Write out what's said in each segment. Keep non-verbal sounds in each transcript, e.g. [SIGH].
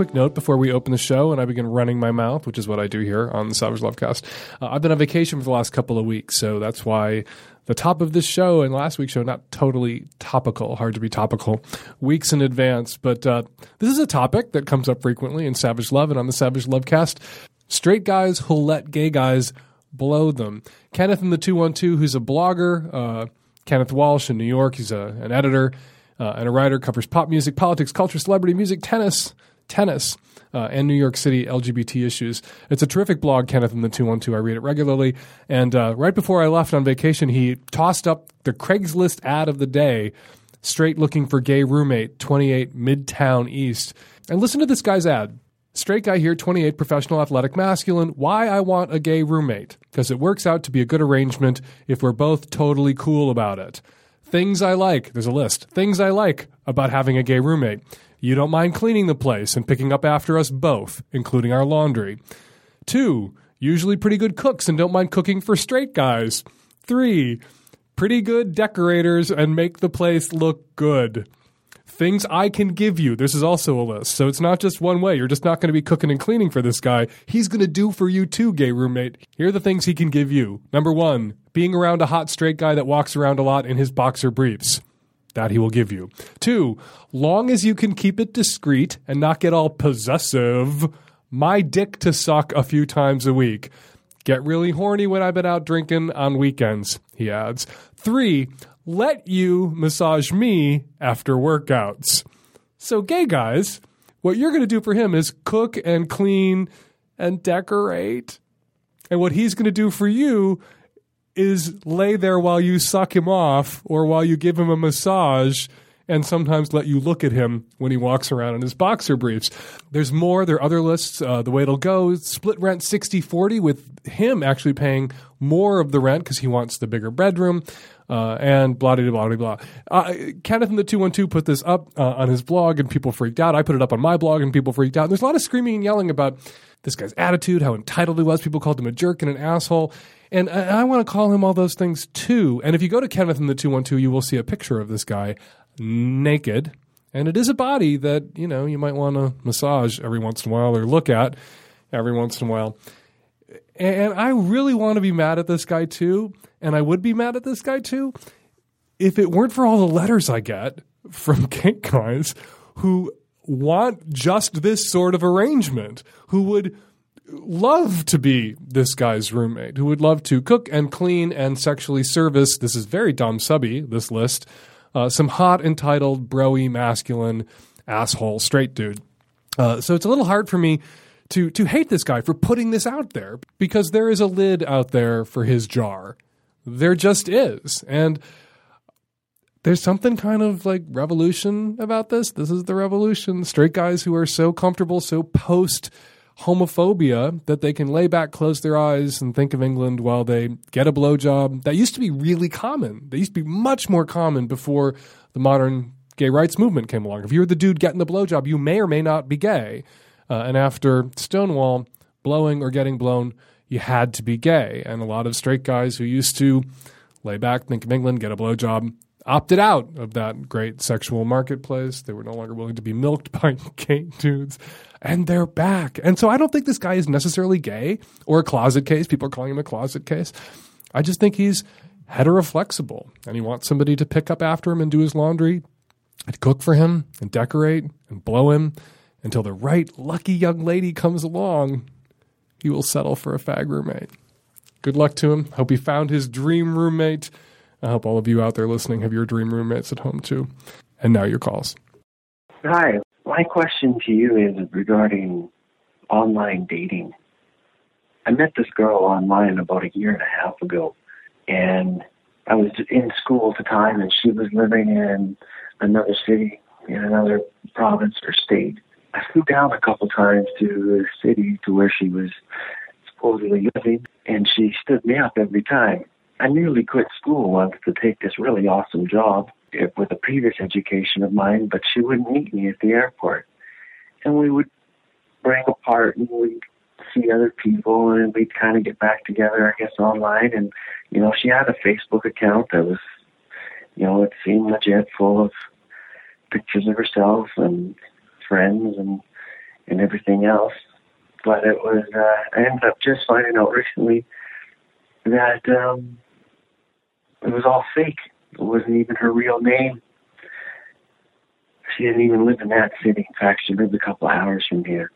quick note before we open the show and I begin running my mouth, which is what I do here on the Savage Lovecast. Uh, I've been on vacation for the last couple of weeks, so that's why the top of this show and last week's show not totally topical, hard to be topical, weeks in advance. But uh, this is a topic that comes up frequently in Savage Love and on the Savage Lovecast. Straight guys who'll let gay guys blow them. Kenneth in the 212, who's a blogger, uh, Kenneth Walsh in New York, he's a, an editor uh, and a writer, covers pop music, politics, culture, celebrity music, tennis, tennis, uh, and New York City LGBT issues. It's a terrific blog, Kenneth in the 212. I read it regularly. And uh, right before I left on vacation, he tossed up the Craigslist ad of the day straight looking for gay roommate, 28 Midtown East. And listen to this guy's ad. Straight guy here, 28, professional athletic masculine. Why I want a gay roommate? Because it works out to be a good arrangement if we're both totally cool about it. Things I like, there's a list. Things I like about having a gay roommate. You don't mind cleaning the place and picking up after us both, including our laundry. Two, usually pretty good cooks and don't mind cooking for straight guys. Three, pretty good decorators and make the place look good. Things I can give you. This is also a list. So it's not just one way. You're just not going to be cooking and cleaning for this guy. He's going to do for you too, gay roommate. Here are the things he can give you. Number one, being around a hot straight guy that walks around a lot in his boxer briefs. That he will give you. Two, long as you can keep it discreet and not get all possessive, my dick to suck a few times a week. Get really horny when I've been out drinking on weekends, he adds. Three, let you massage me after workouts. So, gay guys, what you're going to do for him is cook and clean and decorate. And what he's going to do for you is lay there while you suck him off or while you give him a massage and sometimes let you look at him when he walks around in his boxer briefs. There's more. There are other lists. Uh, the way it'll go split rent 60 40 with him actually paying more of the rent because he wants the bigger bedroom. Uh, and blah blah blah blah. Uh, Kenneth in the two one two put this up uh, on his blog, and people freaked out. I put it up on my blog, and people freaked out. And there's a lot of screaming and yelling about this guy's attitude, how entitled he was. People called him a jerk and an asshole. And I, I want to call him all those things too. And if you go to Kenneth in the 212, you will see a picture of this guy naked. And it is a body that, you know, you might want to massage every once in a while or look at every once in a while. And I really want to be mad at this guy too. And I would be mad at this guy too if it weren't for all the letters I get from [LAUGHS] kink guys who want just this sort of arrangement, who would love to be this guy's roommate, who would love to cook and clean and sexually service. This is very Dom Subby, this list. Uh, some hot, entitled, broy, masculine, asshole, straight dude. Uh, so it's a little hard for me to to hate this guy for putting this out there because there is a lid out there for his jar. There just is, and there's something kind of like revolution about this. This is the revolution. Straight guys who are so comfortable, so post homophobia that they can lay back, close their eyes, and think of England while they get a blowjob. That used to be really common. They used to be much more common before the modern gay rights movement came along. If you're the dude getting the blowjob, you may or may not be gay. Uh, and after Stonewall, blowing or getting blown, you had to be gay. And a lot of straight guys who used to lay back, think of England, get a blowjob, opted out of that great sexual marketplace. They were no longer willing to be milked [LAUGHS] by gay dudes. And they're back. And so I don't think this guy is necessarily gay or a closet case. People are calling him a closet case. I just think he's heteroflexible and he wants somebody to pick up after him and do his laundry and cook for him and decorate and blow him until the right lucky young lady comes along. He will settle for a fag roommate. Good luck to him. Hope he found his dream roommate. I hope all of you out there listening have your dream roommates at home too. And now your calls. Hi. My question to you is regarding online dating. I met this girl online about a year and a half ago, and I was in school at the time, and she was living in another city, in another province or state. I flew down a couple times to the city to where she was supposedly living, and she stood me up every time. I nearly quit school once to take this really awesome job with a previous education of mine, but she wouldn't meet me at the airport. And we would break apart and we'd see other people and we'd kind of get back together, I guess, online. And, you know, she had a Facebook account that was, you know, it seemed legit, full of pictures of herself and friends and and everything else. But it was, uh, I ended up just finding out recently that um, it was all fake. It wasn't even her real name. She didn't even live in that city. In fact, she lived a couple hours from here.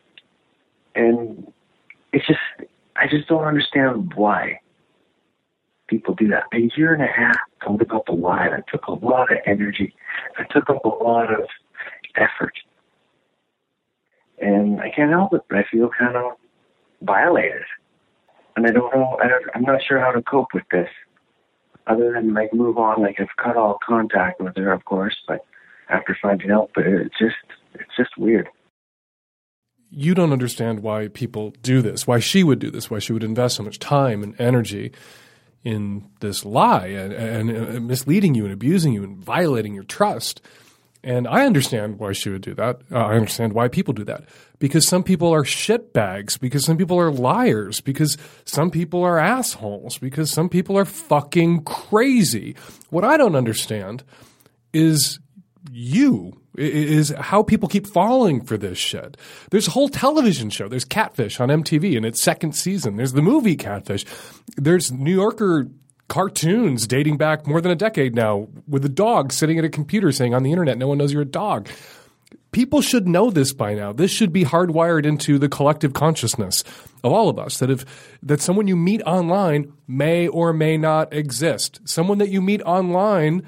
And it's just, I just don't understand why people do that. A year and a half to look up a lie. That took a lot of energy. That took up a lot of effort. And I can't help it, but I feel kind of violated. And I don't know, I don't, I'm not sure how to cope with this other than like move on. Like I've cut all contact with her, of course, but after finding out, but it's just it's just weird. You don't understand why people do this, why she would do this, why she would invest so much time and energy in this lie and, and, and misleading you and abusing you and violating your trust. And I understand why she would do that. Uh, I understand why people do that. Because some people are shitbags, because some people are liars, because some people are assholes, because some people are fucking crazy. What I don't understand is you is how people keep falling for this shit. There's a whole television show. There's Catfish on MTV in its second season. There's the movie Catfish. There's New Yorker cartoons dating back more than a decade now with a dog sitting at a computer saying on the internet, no one knows you're a dog. People should know this by now. This should be hardwired into the collective consciousness of all of us that if that someone you meet online may or may not exist. Someone that you meet online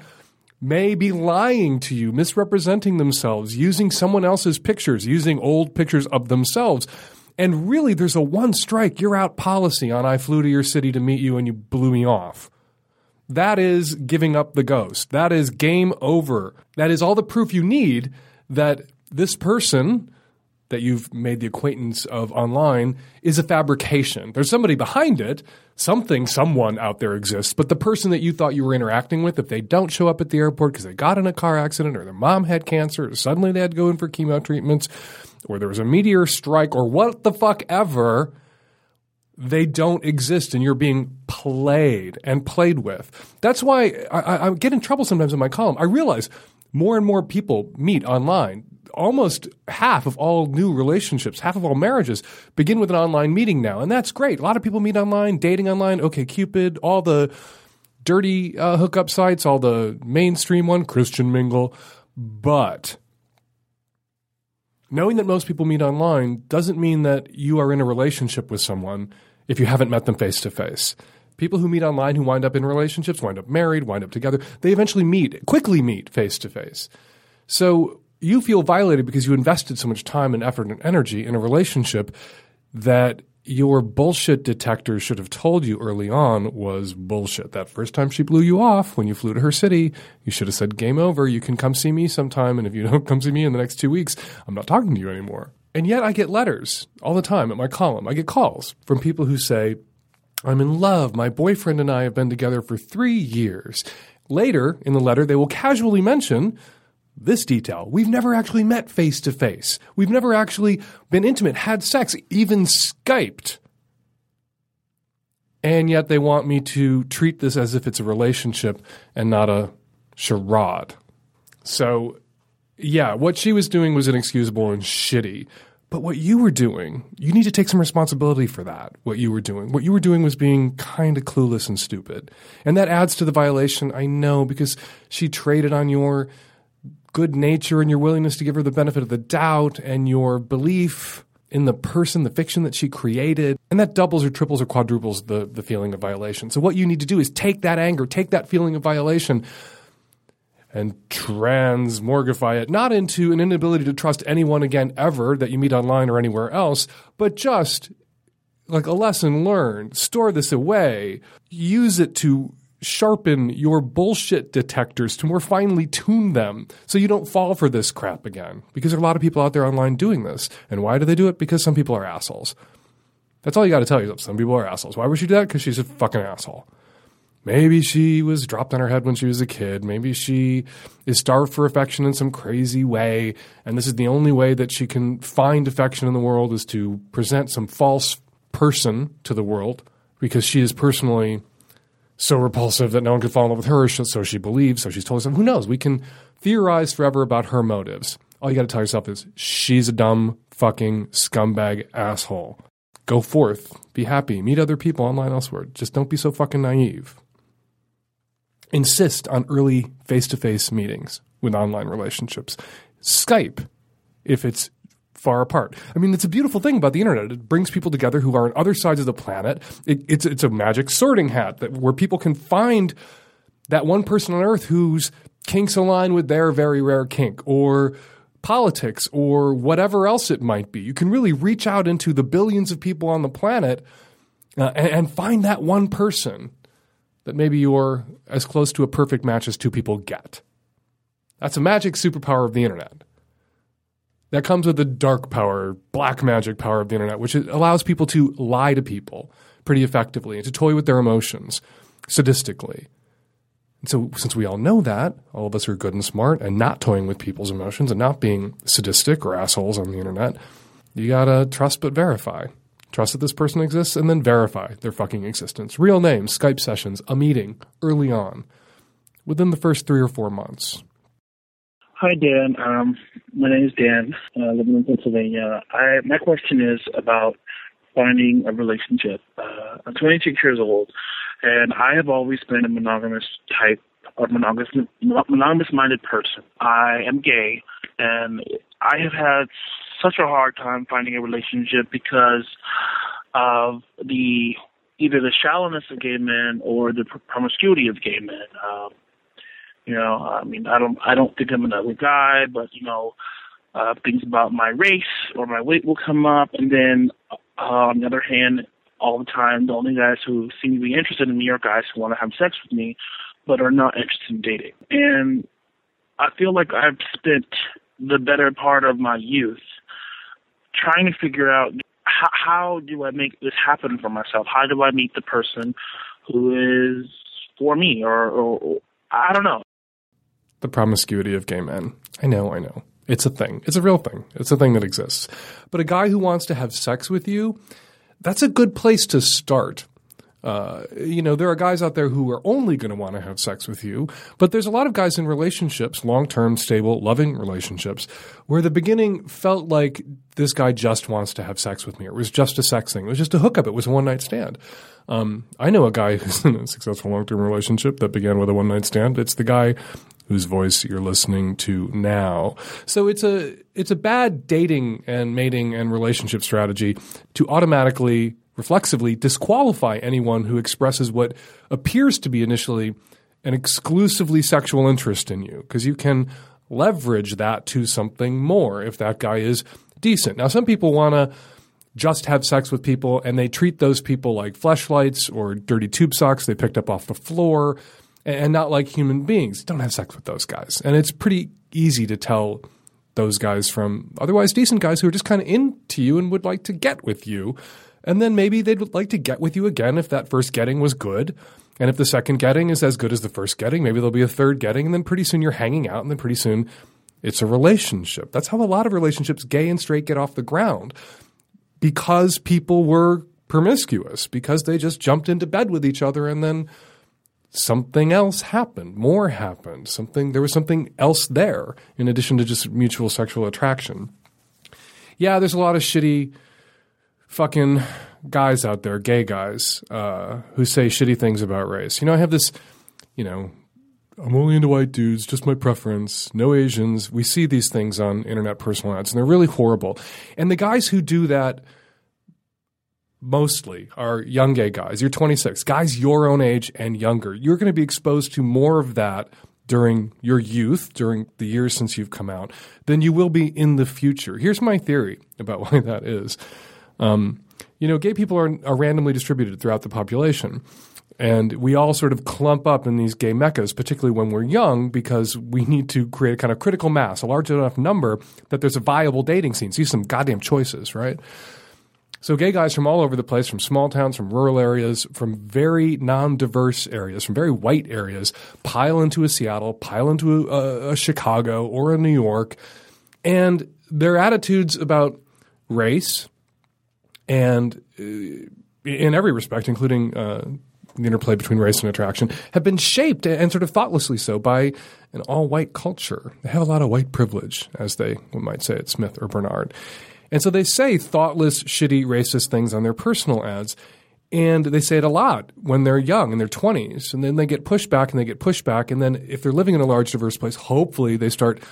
may be lying to you, misrepresenting themselves, using someone else's pictures, using old pictures of themselves. And really, there's a one strike, you're out policy on I flew to your city to meet you and you blew me off. That is giving up the ghost. That is game over. That is all the proof you need that this person that you've made the acquaintance of online is a fabrication. There's somebody behind it. Something, someone out there exists. But the person that you thought you were interacting with, if they don't show up at the airport because they got in a car accident or their mom had cancer or suddenly they had to go in for chemo treatments or there was a meteor strike or what the fuck ever, they don't exist and you're being played and played with. That's why I, I get in trouble sometimes in my column. I realize more and more people meet online almost half of all new relationships, half of all marriages begin with an online meeting now. And that's great. A lot of people meet online, dating online, OK Cupid, all the dirty uh, hookup sites, all the mainstream one, Christian Mingle. But knowing that most people meet online doesn't mean that you are in a relationship with someone if you haven't met them face to face. People who meet online who wind up in relationships, wind up married, wind up together, they eventually meet, quickly meet face to face. So you feel violated because you invested so much time and effort and energy in a relationship that your bullshit detector should have told you early on was bullshit. That first time she blew you off when you flew to her city, you should have said, game over. You can come see me sometime. And if you [LAUGHS] don't come see me in the next two weeks, I'm not talking to you anymore. And yet I get letters all the time at my column. I get calls from people who say, I'm in love. My boyfriend and I have been together for three years. Later in the letter, they will casually mention this detail. We've never actually met face to face. We've never actually been intimate, had sex, even Skyped. And yet they want me to treat this as if it's a relationship and not a charade. So, yeah, what she was doing was inexcusable and shitty. But what you were doing, you need to take some responsibility for that. What you were doing. What you were doing was being kind of clueless and stupid. And that adds to the violation, I know, because she traded on your good nature and your willingness to give her the benefit of the doubt and your belief in the person, the fiction that she created. And that doubles or triples or quadruples the, the feeling of violation. So what you need to do is take that anger, take that feeling of violation and transmorgify it, not into an inability to trust anyone again ever that you meet online or anywhere else, but just like a lesson learned. Store this away. Use it to sharpen your bullshit detectors to more finely tune them so you don't fall for this crap again. Because there are a lot of people out there online doing this. And why do they do it? Because some people are assholes. That's all you got to tell yourself. Some people are assholes. Why would she do that? Because she's a fucking asshole. Maybe she was dropped on her head when she was a kid. Maybe she is starved for affection in some crazy way. And this is the only way that she can find affection in the world is to present some false person to the world because she is personally so repulsive that no one could fall in love with her. So she believes. So she's told herself, who knows? We can theorize forever about her motives. All you got to tell yourself is she's a dumb fucking scumbag asshole. Go forth, be happy, meet other people online elsewhere. Just don't be so fucking naive insist on early face to face meetings with online relationships. Skype, if it's far apart. I mean, it's a beautiful thing about the internet. It brings people together who are on other sides of the planet. It, it's, it's a magic sorting hat that, where people can find that one person on earth whose kinks align with their very rare kink or politics or whatever else it might be. You can really reach out into the billions of people on the planet uh, and, and find that one person that maybe you're as close to a perfect match as two people get. That's a magic superpower of the internet. That comes with the dark power, black magic power of the internet, which allows people to lie to people pretty effectively and to toy with their emotions sadistically. And so, since we all know that, all of us are good and smart and not toying with people's emotions and not being sadistic or assholes on the internet, you gotta trust but verify. Trust that this person exists and then verify their fucking existence. Real names, Skype sessions, a meeting early on within the first three or four months. Hi, Dan. Um, my name is Dan, uh, living in Pennsylvania. I, my question is about finding a relationship. Uh, I'm 26 years old, and I have always been a monogamous type or monogamous monogamous minded person. I am gay, and I have had such a hard time finding a relationship because of the either the shallowness of gay men or the promiscuity of gay men. Um, you know, I mean, I don't, I don't think I'm an ugly guy, but you know, uh, things about my race or my weight will come up, and then uh, on the other hand, all the time, the only guys who seem to be interested in me are guys who want to have sex with me, but are not interested in dating. And I feel like I've spent the better part of my youth trying to figure out how, how do I make this happen for myself? How do I meet the person who is for me, or, or, or I don't know. The promiscuity of gay men. I know, I know. It's a thing. It's a real thing. It's a thing that exists. But a guy who wants to have sex with you, that's a good place to start. Uh, you know, there are guys out there who are only going to want to have sex with you, but there's a lot of guys in relationships, long term, stable, loving relationships, where the beginning felt like this guy just wants to have sex with me. It was just a sex thing. It was just a hookup. It was a one night stand. Um, I know a guy [LAUGHS] who's in a successful long term relationship that began with a one night stand. It's the guy whose voice you're listening to now. So it's a it's a bad dating and mating and relationship strategy to automatically reflexively disqualify anyone who expresses what appears to be initially an exclusively sexual interest in you because you can leverage that to something more if that guy is decent. Now, some people want to just have sex with people and they treat those people like fleshlights or dirty tube socks they picked up off the floor and not like human beings. Don't have sex with those guys. And it's pretty easy to tell those guys from otherwise decent guys who are just kind of into you and would like to get with you and then maybe they'd like to get with you again if that first getting was good. And if the second getting is as good as the first getting, maybe there'll be a third getting. And then pretty soon you're hanging out. And then pretty soon it's a relationship. That's how a lot of relationships, gay and straight, get off the ground because people were promiscuous, because they just jumped into bed with each other and then something else happened, more happened, something there was something else there in addition to just mutual sexual attraction. Yeah, there's a lot of shitty fucking guys out there, gay guys, uh, who say shitty things about race. You know, I have this, you know, I'm only into white dudes, just my preference, no Asians. We see these things on internet personal ads, and they're really horrible. And the guys who do that mostly are young gay guys. You're 26, guys your own age and younger. You're going to be exposed to more of that during your youth, during the years since you've come out, than you will be in the future. Here's my theory about [LAUGHS] why that is. Um, you know, gay people are, are randomly distributed throughout the population. And we all sort of clump up in these gay meccas, particularly when we're young, because we need to create a kind of critical mass, a large enough number that there's a viable dating scene. See some goddamn choices, right? So gay guys from all over the place, from small towns, from rural areas, from very non-diverse areas, from very white areas, pile into a Seattle, pile into a, a Chicago or a New York, and their attitudes about race and uh, in every respect, including uh, the interplay between race and attraction, have been shaped and sort of thoughtlessly so by an all-white culture. They have a lot of white privilege, as they might say at Smith or Barnard. And so they say thoughtless, shitty, racist things on their personal ads. And they say it a lot when they're young in their 20s. And then they get pushed back and they get pushed back. And then if they're living in a large, diverse place, hopefully they start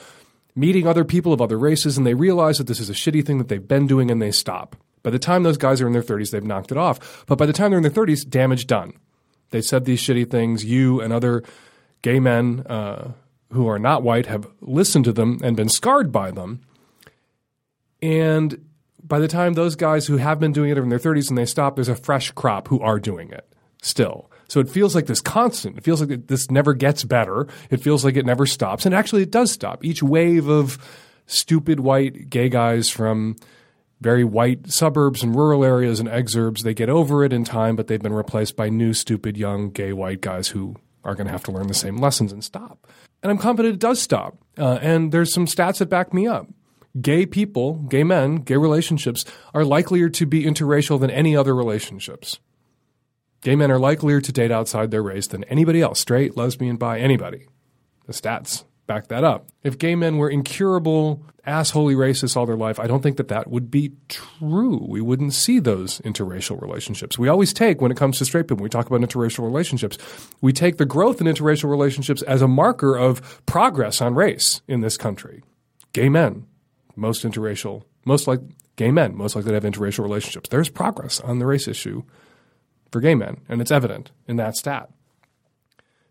meeting other people of other races and they realize that this is a shitty thing that they've been doing and they stop. By the time those guys are in their 30s, they've knocked it off. But by the time they're in their 30s, damage done. They said these shitty things. You and other gay men uh, who are not white have listened to them and been scarred by them. And by the time those guys who have been doing it in their 30s and they stop, there's a fresh crop who are doing it still. So it feels like this constant. It feels like this never gets better. It feels like it never stops. And actually, it does stop. Each wave of stupid white gay guys from very white suburbs and rural areas and exurbs, they get over it in time, but they've been replaced by new, stupid, young, gay white guys who are going to have to learn the same lessons and stop. And I'm confident it does stop. Uh, and there's some stats that back me up gay people, gay men, gay relationships are likelier to be interracial than any other relationships. Gay men are likelier to date outside their race than anybody else, straight, lesbian, bi, anybody. The stats back that up. If gay men were incurable, assholey racists all their life, I don't think that that would be true. We wouldn't see those interracial relationships. We always take, when it comes to straight people, we talk about interracial relationships, we take the growth in interracial relationships as a marker of progress on race in this country. Gay men, most interracial, most like gay men, most likely to have interracial relationships. There's progress on the race issue for gay men, and it's evident in that stat.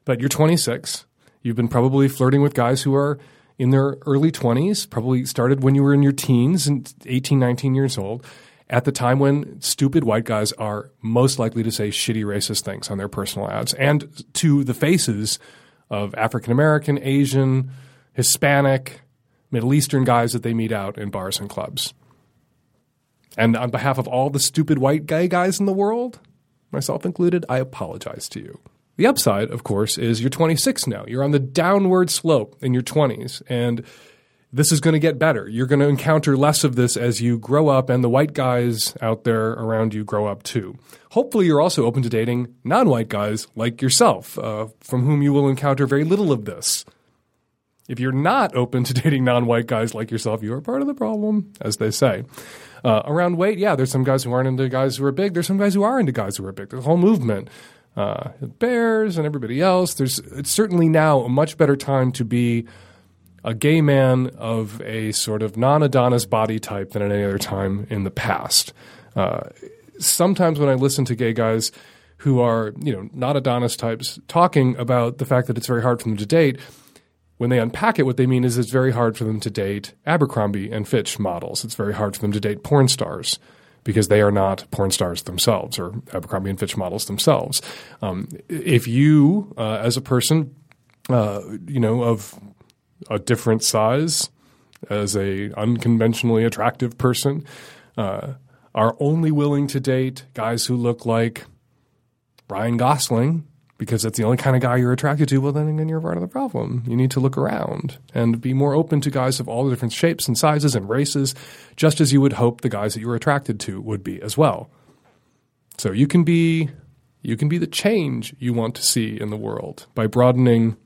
But you're 26. You've been probably flirting with guys who are in their early 20s, probably started when you were in your teens and 18, 19 years old, at the time when stupid white guys are most likely to say shitty racist things on their personal ads and to the faces of African American, Asian, Hispanic, Middle Eastern guys that they meet out in bars and clubs. And on behalf of all the stupid white gay guys in the world, myself included, I apologize to you. The upside, of course, is you're 26 now. You're on the downward slope in your 20s, and this is going to get better. You're going to encounter less of this as you grow up, and the white guys out there around you grow up too. Hopefully, you're also open to dating non white guys like yourself, uh, from whom you will encounter very little of this. If you're not open to [LAUGHS] dating non-white guys like yourself, you are part of the problem, as they say. Uh, around weight, yeah, there's some guys who aren't into guys who are big. There's some guys who are into guys who are big. There's a whole movement. Uh, Bears and everybody else. There's it's certainly now a much better time to be a gay man of a sort of non-Adonis body type than at any other time in the past. Uh, sometimes when I listen to gay guys who are you know not Adonis types talking about the fact that it's very hard for them to date when they unpack it, what they mean is it's very hard for them to date Abercrombie and Fitch models. It's very hard for them to date porn stars because they are not porn stars themselves or Abercrombie and Fitch models themselves. Um, if you, uh, as a person, uh, you know, of a different size, as a unconventionally attractive person, uh, are only willing to date guys who look like Ryan Gosling because that's the only kind of guy you're attracted to, well, then again, you're part of the problem. You need to look around and be more open to guys of all the different shapes and sizes and races, just as you would hope the guys that you were attracted to would be as well. So you can be you can be the change you want to see in the world by broadening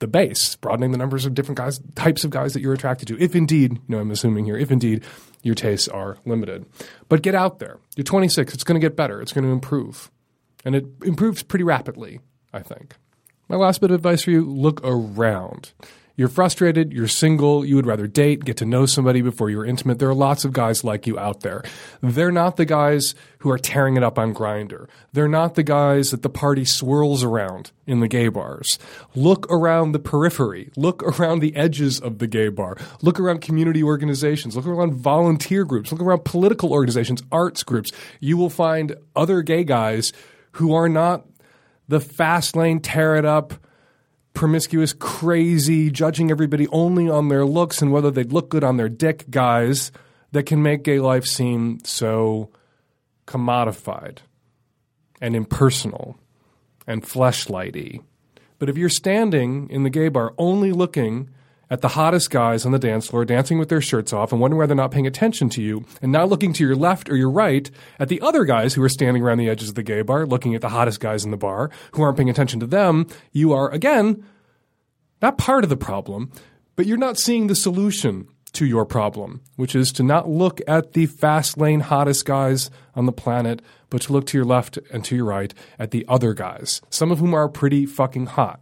the base, broadening the numbers of different guys, types of guys that you're attracted to. If indeed, you know, I'm assuming here, if indeed your tastes are limited. But get out there. You're 26. It's going to get better. It's going to improve and it improves pretty rapidly, I think. My last bit of advice for you look around. You're frustrated, you're single, you would rather date, get to know somebody before you're intimate. There are lots of guys like you out there. They're not the guys who are tearing it up on Grindr. They're not the guys that the party swirls around in the gay bars. Look around the periphery. Look around the edges of the gay bar. Look around community organizations. Look around volunteer groups. Look around political organizations, arts groups. You will find other gay guys who are not the fast lane, tear it up, promiscuous, crazy, judging everybody only on their looks and whether they look good on their dick guys that can make gay life seem so commodified and impersonal and fleshlighty. But if you're standing in the gay bar only looking at the hottest guys on the dance floor dancing with their shirts off and wondering why they're not paying attention to you, and not looking to your left or your right at the other guys who are standing around the edges of the gay bar looking at the hottest guys in the bar who aren't paying attention to them, you are, again, not part of the problem, but you're not seeing the solution to your problem, which is to not look at the fast lane hottest guys on the planet, but to look to your left and to your right at the other guys, some of whom are pretty fucking hot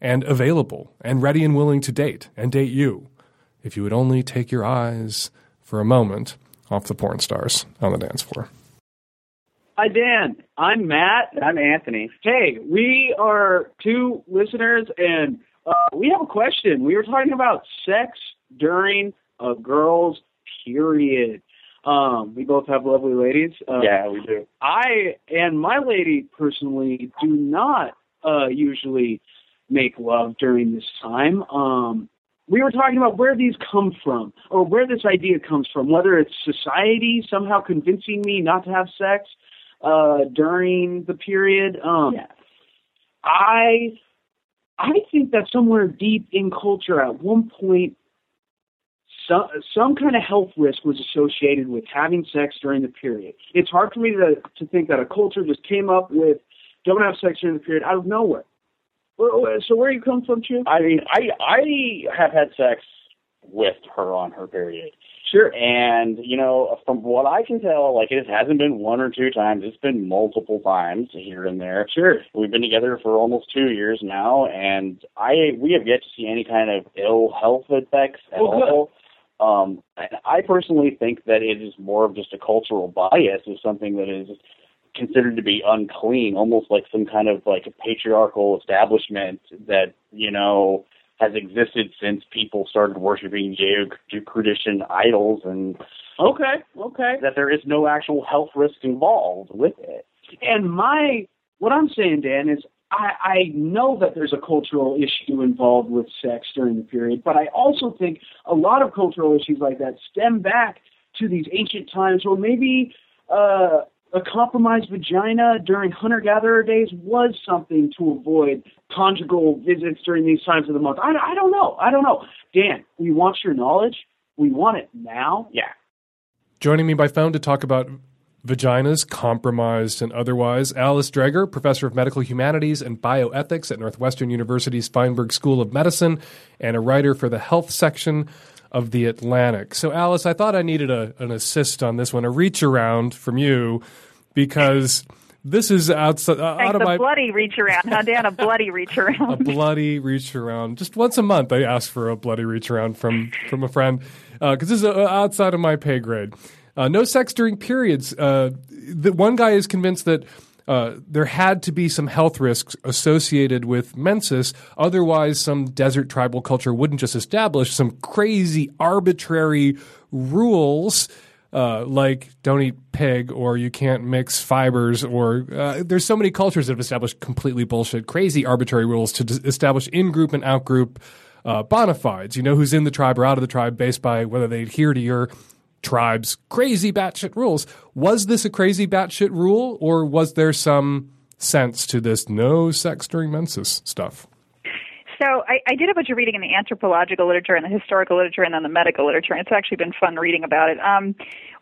and available and ready and willing to date and date you if you would only take your eyes for a moment off the porn stars on the dance floor. Hi, Dan. I'm Matt. I'm Anthony. Hey, we are two listeners, and uh, we have a question. We were talking about sex during a girl's period. Um, we both have lovely ladies. Uh, yeah, we do. I and my lady personally do not uh, usually make love during this time. Um, we were talking about where these come from, or where this idea comes from. Whether it's society somehow convincing me not to have sex uh, during the period. Um, Yeah. I I think that somewhere deep in culture, at one point, some some kind of health risk was associated with having sex during the period. It's hard for me to to think that a culture just came up with don't have sex during the period out of nowhere. So where you come from, Chip? I mean, I I have had sex with her on her period, Sure. and you know, from what I can tell, like it hasn't been one or two times; it's been multiple times here and there. Sure. We've been together for almost two years now, and I we have yet to see any kind of ill health effects at Oh, all. Um, and I personally think that it is more of just a cultural bias, is something that is considered to be unclean, almost like some kind of like a patriarchal establishment that you know has existed since people started worshiping Judeo-Christian idols, and Okay. Okay. that there is no actual health risk involved with it. And my what I'm saying, Dan, is I, I know that there's a cultural issue involved with sex during the period, but I also think a lot of cultural issues like that stem back to these ancient times where maybe uh, a compromised vagina during hunter gatherer days was something to avoid conjugal visits during these times of the month. I, I don't know. I don't know. Dan, we want your knowledge. We want it now. Yeah. Joining me by phone to talk about vaginas, compromised and otherwise, Alice Dreger, professor of medical humanities and bioethics at Northwestern University's Feinberg School of Medicine, and a writer for the health section of the Atlantic. So, Alice, I thought I needed a, an assist on this one, a reach around from you, because this is outside uh, out of a my bloody reach around, huh, Dan? A bloody reach [LAUGHS] around? a bloody reach around. Just once a month, I ask for a bloody reach around from from a friend because this is uh, outside of my pay grade. Uh, no sex during periods. Uh, the one guy is convinced that. Uh, there had to be some health risks associated with menses. Otherwise, some desert tribal culture wouldn't just establish some crazy arbitrary rules uh, like don't eat pig or you can't mix fibers or uh, there's so many cultures that have established completely bullshit, crazy arbitrary rules to d- establish in-group and out-group uh, bona fides. You know who's in the tribe or out of the tribe based by whether they adhere to your tribe's crazy batshit rules. Was this a crazy batshit rule or was there some sense to this no sex during menses stuff? So I, I did a bunch of reading in the anthropological literature and the historical literature and then the medical literature, and it's actually been fun reading about it. Um,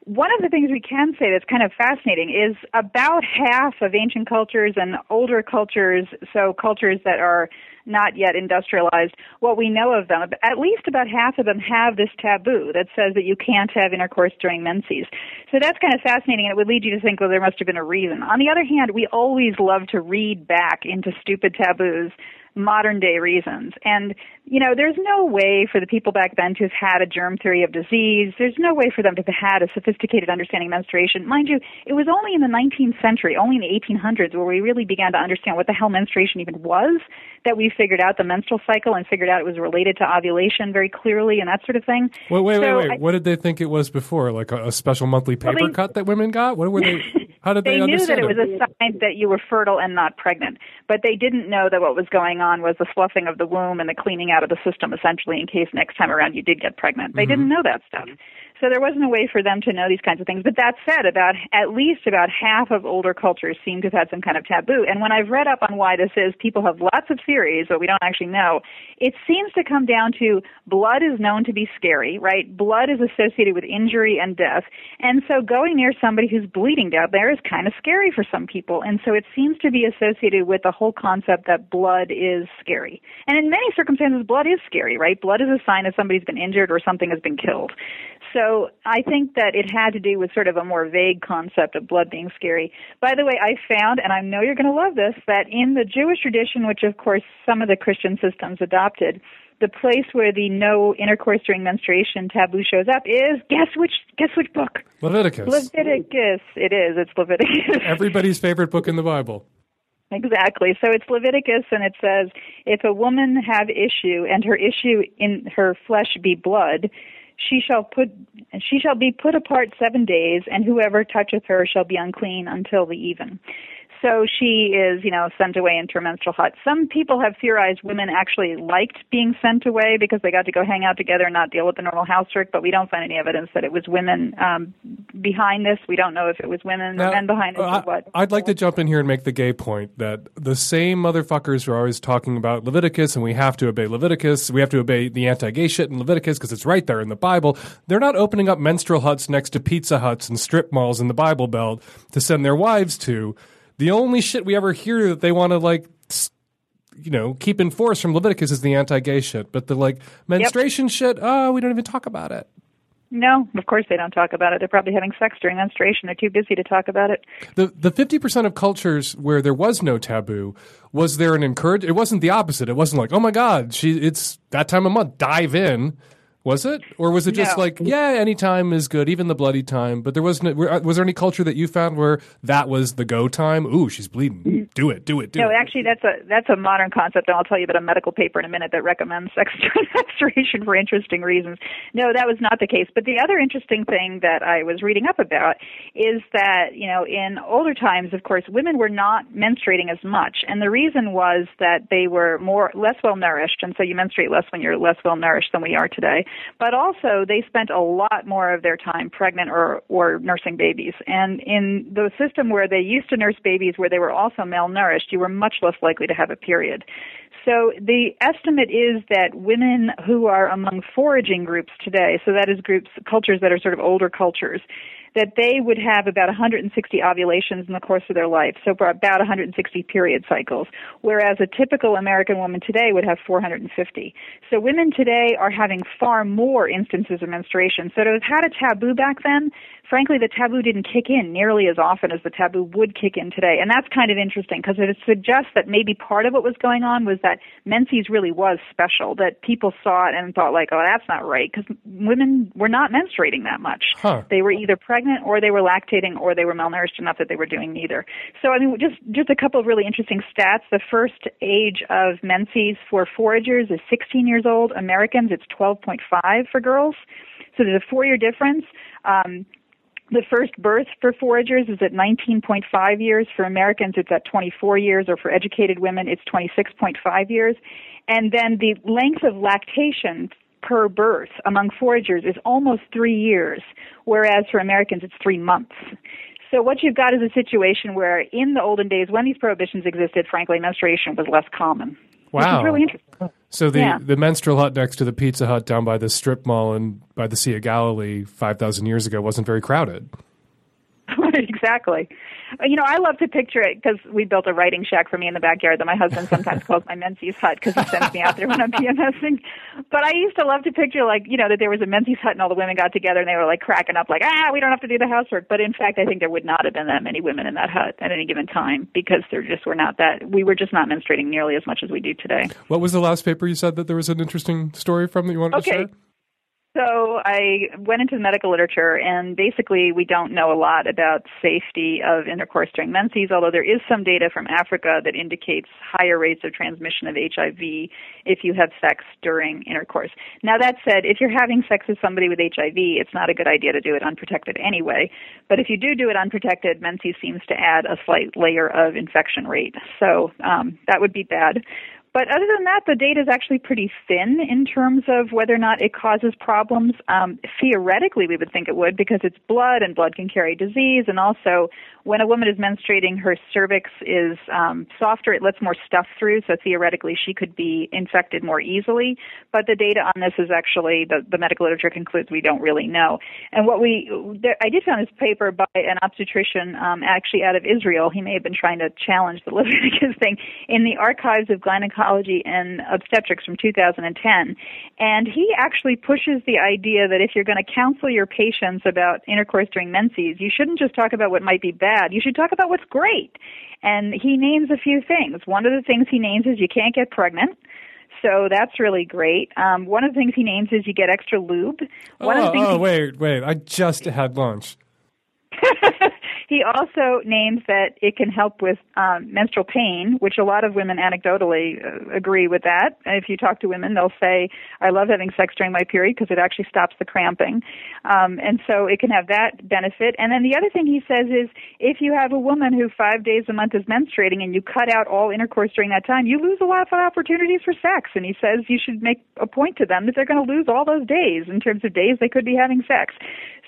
one of the things we can say that's kind of fascinating is about half of ancient cultures and older cultures, so cultures that are not yet industrialized, what we know of them, at least about half of them have this taboo that says that you can't have intercourse during menses. So that's kind of fascinating, and it would lead you to think, well, there must have been a reason. On the other hand, we always love to read back into stupid taboos modern day reasons. And, you know, there's no way for the people back then to have had a germ theory of disease. There's no way for them to have had a sophisticated understanding of menstruation. Mind you, it was only in the 19th century, only in the 1800s, where we really began to understand what the hell menstruation even was, that we figured out the menstrual cycle and figured out it was related to ovulation very clearly and that sort of thing. Wait, wait, So wait, wait. I- what did they think it was before? Like a, a special monthly Well, paper they- cut that women got? What were they? [LAUGHS] How did they, they knew that it was a sign that you were fertile and not pregnant, but they didn't know that what was going on was the sloughing of the womb and the cleaning out of the system, essentially, in case next time around you did get pregnant. They mm-hmm. didn't know that stuff. So there wasn't a way for them to know these kinds of things. But that said, about at least about half of older cultures seem to have had some kind of taboo. And when I've read up on why this is, people have lots of theories, but we don't actually know. It seems to come down to blood is known to be scary, right? Blood is associated with injury and death. And so going near somebody who's bleeding down there is kind of scary for some people. And so it seems to be associated with the whole concept that blood is scary. And in many circumstances, blood is scary, right? Blood is a sign that somebody's been injured or something has been killed. So I think that it had to do with sort of a more vague concept of blood being scary. By the way, I found, and I know you're going to love this, that in the Jewish tradition, which of course some of the Christian systems adopted, the place where the no intercourse during menstruation taboo shows up is guess which guess which book? Leviticus. Leviticus. It is. It's Leviticus. [LAUGHS] Everybody's favorite book in the Bible. Exactly. So it's Leviticus, and it says, if a woman have issue, and her issue in her flesh be blood, she shall put she shall be put apart seven days, and whoever toucheth her shall be unclean until the even. So she is, you know, sent away into a menstrual hut. Some people have theorized women actually liked being sent away because they got to go hang out together and not deal with the normal housework. But we don't find any evidence that it was women um, behind this. We don't know if it was women Now, or men behind it I, or what. I'd like to jump in here and make the gay point that the same motherfuckers who are always talking about Leviticus and we have to obey Leviticus, we have to obey the anti-gay shit in Leviticus because it's right there in the Bible. They're not opening up menstrual huts next to pizza huts and strip malls in the Bible Belt to send their wives to. The only shit we ever hear that they want to like. You know, keep in force from Leviticus is the anti-gay shit, but the like menstruation shit, oh, we don't even talk about it. No, of course they don't talk about it. They're probably having sex during menstruation. They're too busy to talk about it. The the fifty percent of cultures where there was no taboo, was there an encourage? It wasn't the opposite. It wasn't like, oh my god, she it's that time of month, dive in. Was it, or was it just No. like, yeah, any time is good, even the bloody time? But there wasn't. were- uh, Was there any culture that you found where that was the go time? Ooh, she's bleeding. Do it, do it, do No, it. actually, that's a that's a modern concept, and I'll tell you about a medical paper in a minute that recommends [LAUGHS] sex during menstruation for interesting reasons. No, that was not the case. But the other interesting thing that I was reading up about is that you know in older times, of course, women were not menstruating as much, and the reason was that they were more less well nourished, and so you menstruate less when you're less well nourished than we are today. But also, they spent a lot more of their time pregnant or or nursing babies, and in the system where they used to nurse babies, where they were also malnourished, you were much less likely to have a period. So the estimate is that women who are among foraging groups today, so that is groups, cultures that are sort of older cultures, that they would have about 160 ovulations in the course of their life, so for about 160 period cycles, whereas a typical American woman today would have 450. So women today are having far more instances of menstruation. So to have had a taboo back then, frankly, the taboo didn't kick in nearly as often as the taboo would kick in today. And that's kind of interesting because it suggests that maybe part of what was going on was that menses really was special, that people saw it and thought like, oh, that's not right because women were not menstruating that much. Huh. They were either pregnant or they were lactating or they were malnourished enough that they were doing neither. So I mean, just just a couple of really interesting stats. The first age of menses for foragers is 16 years old. Americans, it's 12.5 for girls. So there's a four-year difference. Um, the first birth for foragers is at 19.5 years. For Americans, it's at 24 years, or for educated women, it's 26.5 years. And then the length of lactation per birth among foragers is almost three years, whereas for Americans, it's three months. So what you've got is a situation where in the olden days, when these prohibitions existed, frankly, menstruation was less common. Wow. really interesting. So the Yeah. the menstrual hut next to the Pizza Hut down by the strip mall and by the Sea of Galilee five thousand years ago wasn't very crowded. [LAUGHS] exactly. You know, I love to picture it because we built a writing shack for me in the backyard that my husband sometimes calls my menses hut because he sends me out there when I'm PMSing. [LAUGHS] But I used to love to picture like, you know, that there was a menses hut and all the women got together and they were like cracking up like, ah, we don't have to do the housework. But in fact, I think there would not have been that many women in that hut at any given time because there just were not that, we were just not menstruating nearly as much as we do today. What was the last paper you said that there was an interesting story from that you wanted to share? So I went into the medical literature, and basically, we don't know a lot about safety of intercourse during menses. Although there is some data from Africa that indicates higher rates of transmission of HIV if you have sex during intercourse. Now that said, if you're having sex with somebody with HIV, it's not a good idea to do it unprotected anyway. But if you do do it unprotected, menses seems to add a slight layer of infection rate. So um, that would be bad. But other than that, the data is actually pretty thin in terms of whether or not it causes problems. Um, theoretically, we would think it would because it's blood and blood can carry disease. And also, when a woman is menstruating, her cervix is um, softer. It lets more stuff through. So theoretically, she could be infected more easily. But the data on this is actually, the, the medical literature concludes we don't really know. And what we, there, I did find this paper by an obstetrician um, actually out of Israel. He may have been trying to challenge the [LAUGHS] Leviticus thing in the archives of gynecology Gynecology and Obstetrics from 2010. And he actually pushes the idea that if you're going to counsel your patients about intercourse during menses, you shouldn't just talk about what might be bad. You should talk about what's great. And he names a few things. One of the things he names is you can't get pregnant. So that's really great. Um, one of the things he names is you get extra lube. One oh, of the things oh he- wait, wait. I just had lunch. [LAUGHS] he also names that it can help with um, menstrual pain, which a lot of women anecdotally uh, agree with that. If you talk to women, they'll say, "I love having sex during my period because it actually stops the cramping," um, and so it can have that benefit. And then the other thing he says is, if you have a woman who five days a month is menstruating and you cut out all intercourse during that time, you lose a lot of opportunities for sex. And he says you should make a point to them that they're going to lose all those days in terms of days they could be having sex.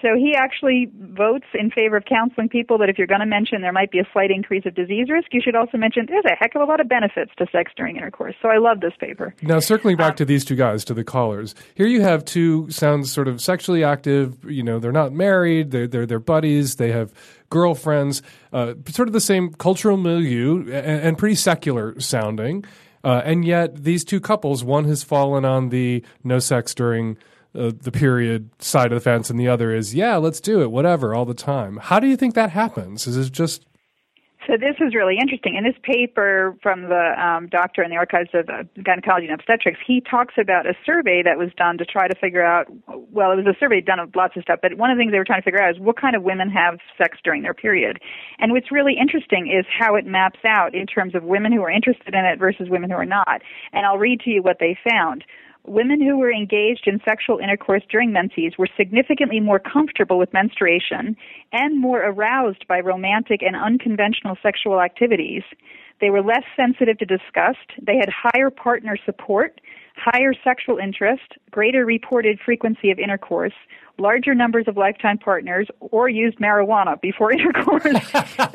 So he actually votes in favor of counseling people that if you're going to mention there might be a slight increase of disease risk, you should also mention there's a heck of a lot of benefits to sex during intercourse. So I love this paper. Now, circling Um, back to these two guys, to the callers. Here you have two sounds sort of sexually active. You know, they're not married. They're they're, they're buddies. They have girlfriends. Uh, sort of the same cultural milieu and, and pretty secular sounding. Uh, and yet, these two couples, one has fallen on the no sex during uh, the period side of the fence, and the other is, yeah, let's do it, whatever, all the time. How do you think that happens? Is it just So this is really interesting. In this paper from the um, doctor in the archives of uh, gynecology and obstetrics, he talks about a survey that was done to try to figure out. Well, it was a survey done of lots of stuff, but one of the things they were trying to figure out is what kind of women have sex during their period. And what's really interesting is how it maps out in terms of women who are interested in it versus women who are not. And I'll read to you what they found. Women who were engaged in sexual intercourse during menses were significantly more comfortable with menstruation and more aroused by romantic and unconventional sexual activities. They were less sensitive to disgust. They had higher partner support, higher sexual interest, greater reported frequency of intercourse, larger numbers of lifetime partners, or used marijuana before [LAUGHS] intercourse.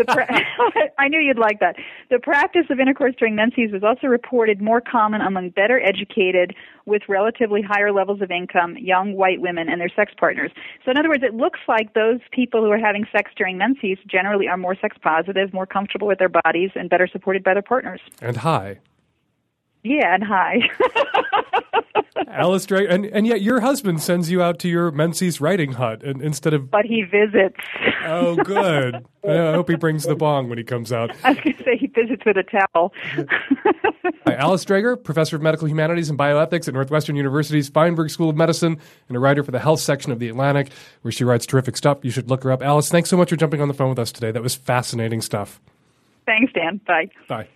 pra- [LAUGHS] I knew you'd like that. The practice of intercourse during menses was also reported more common among better educated, with relatively higher levels of income, young white women and their sex partners. So, in other words, it looks like those people who are having sex during menses generally are more sex positive, more comfortable with their bodies, and better supported by their partners. and high? Yeah, and high. [LAUGHS] Alice Drake, and, and yet your husband sends you out to your menses writing hut and, instead of. but he visits. Oh, good. [LAUGHS] I hope he brings the bong when he comes out. I was going to say he visits with a towel. [LAUGHS] Hi, Alice Dreger, professor of medical humanities and bioethics at Northwestern University's Feinberg School of Medicine and a writer for the health section of The Atlantic, where she writes terrific stuff. You should look her up. Alice, thanks so much for jumping on the phone with us today. That was fascinating stuff. Thanks, Dan. Bye. Bye.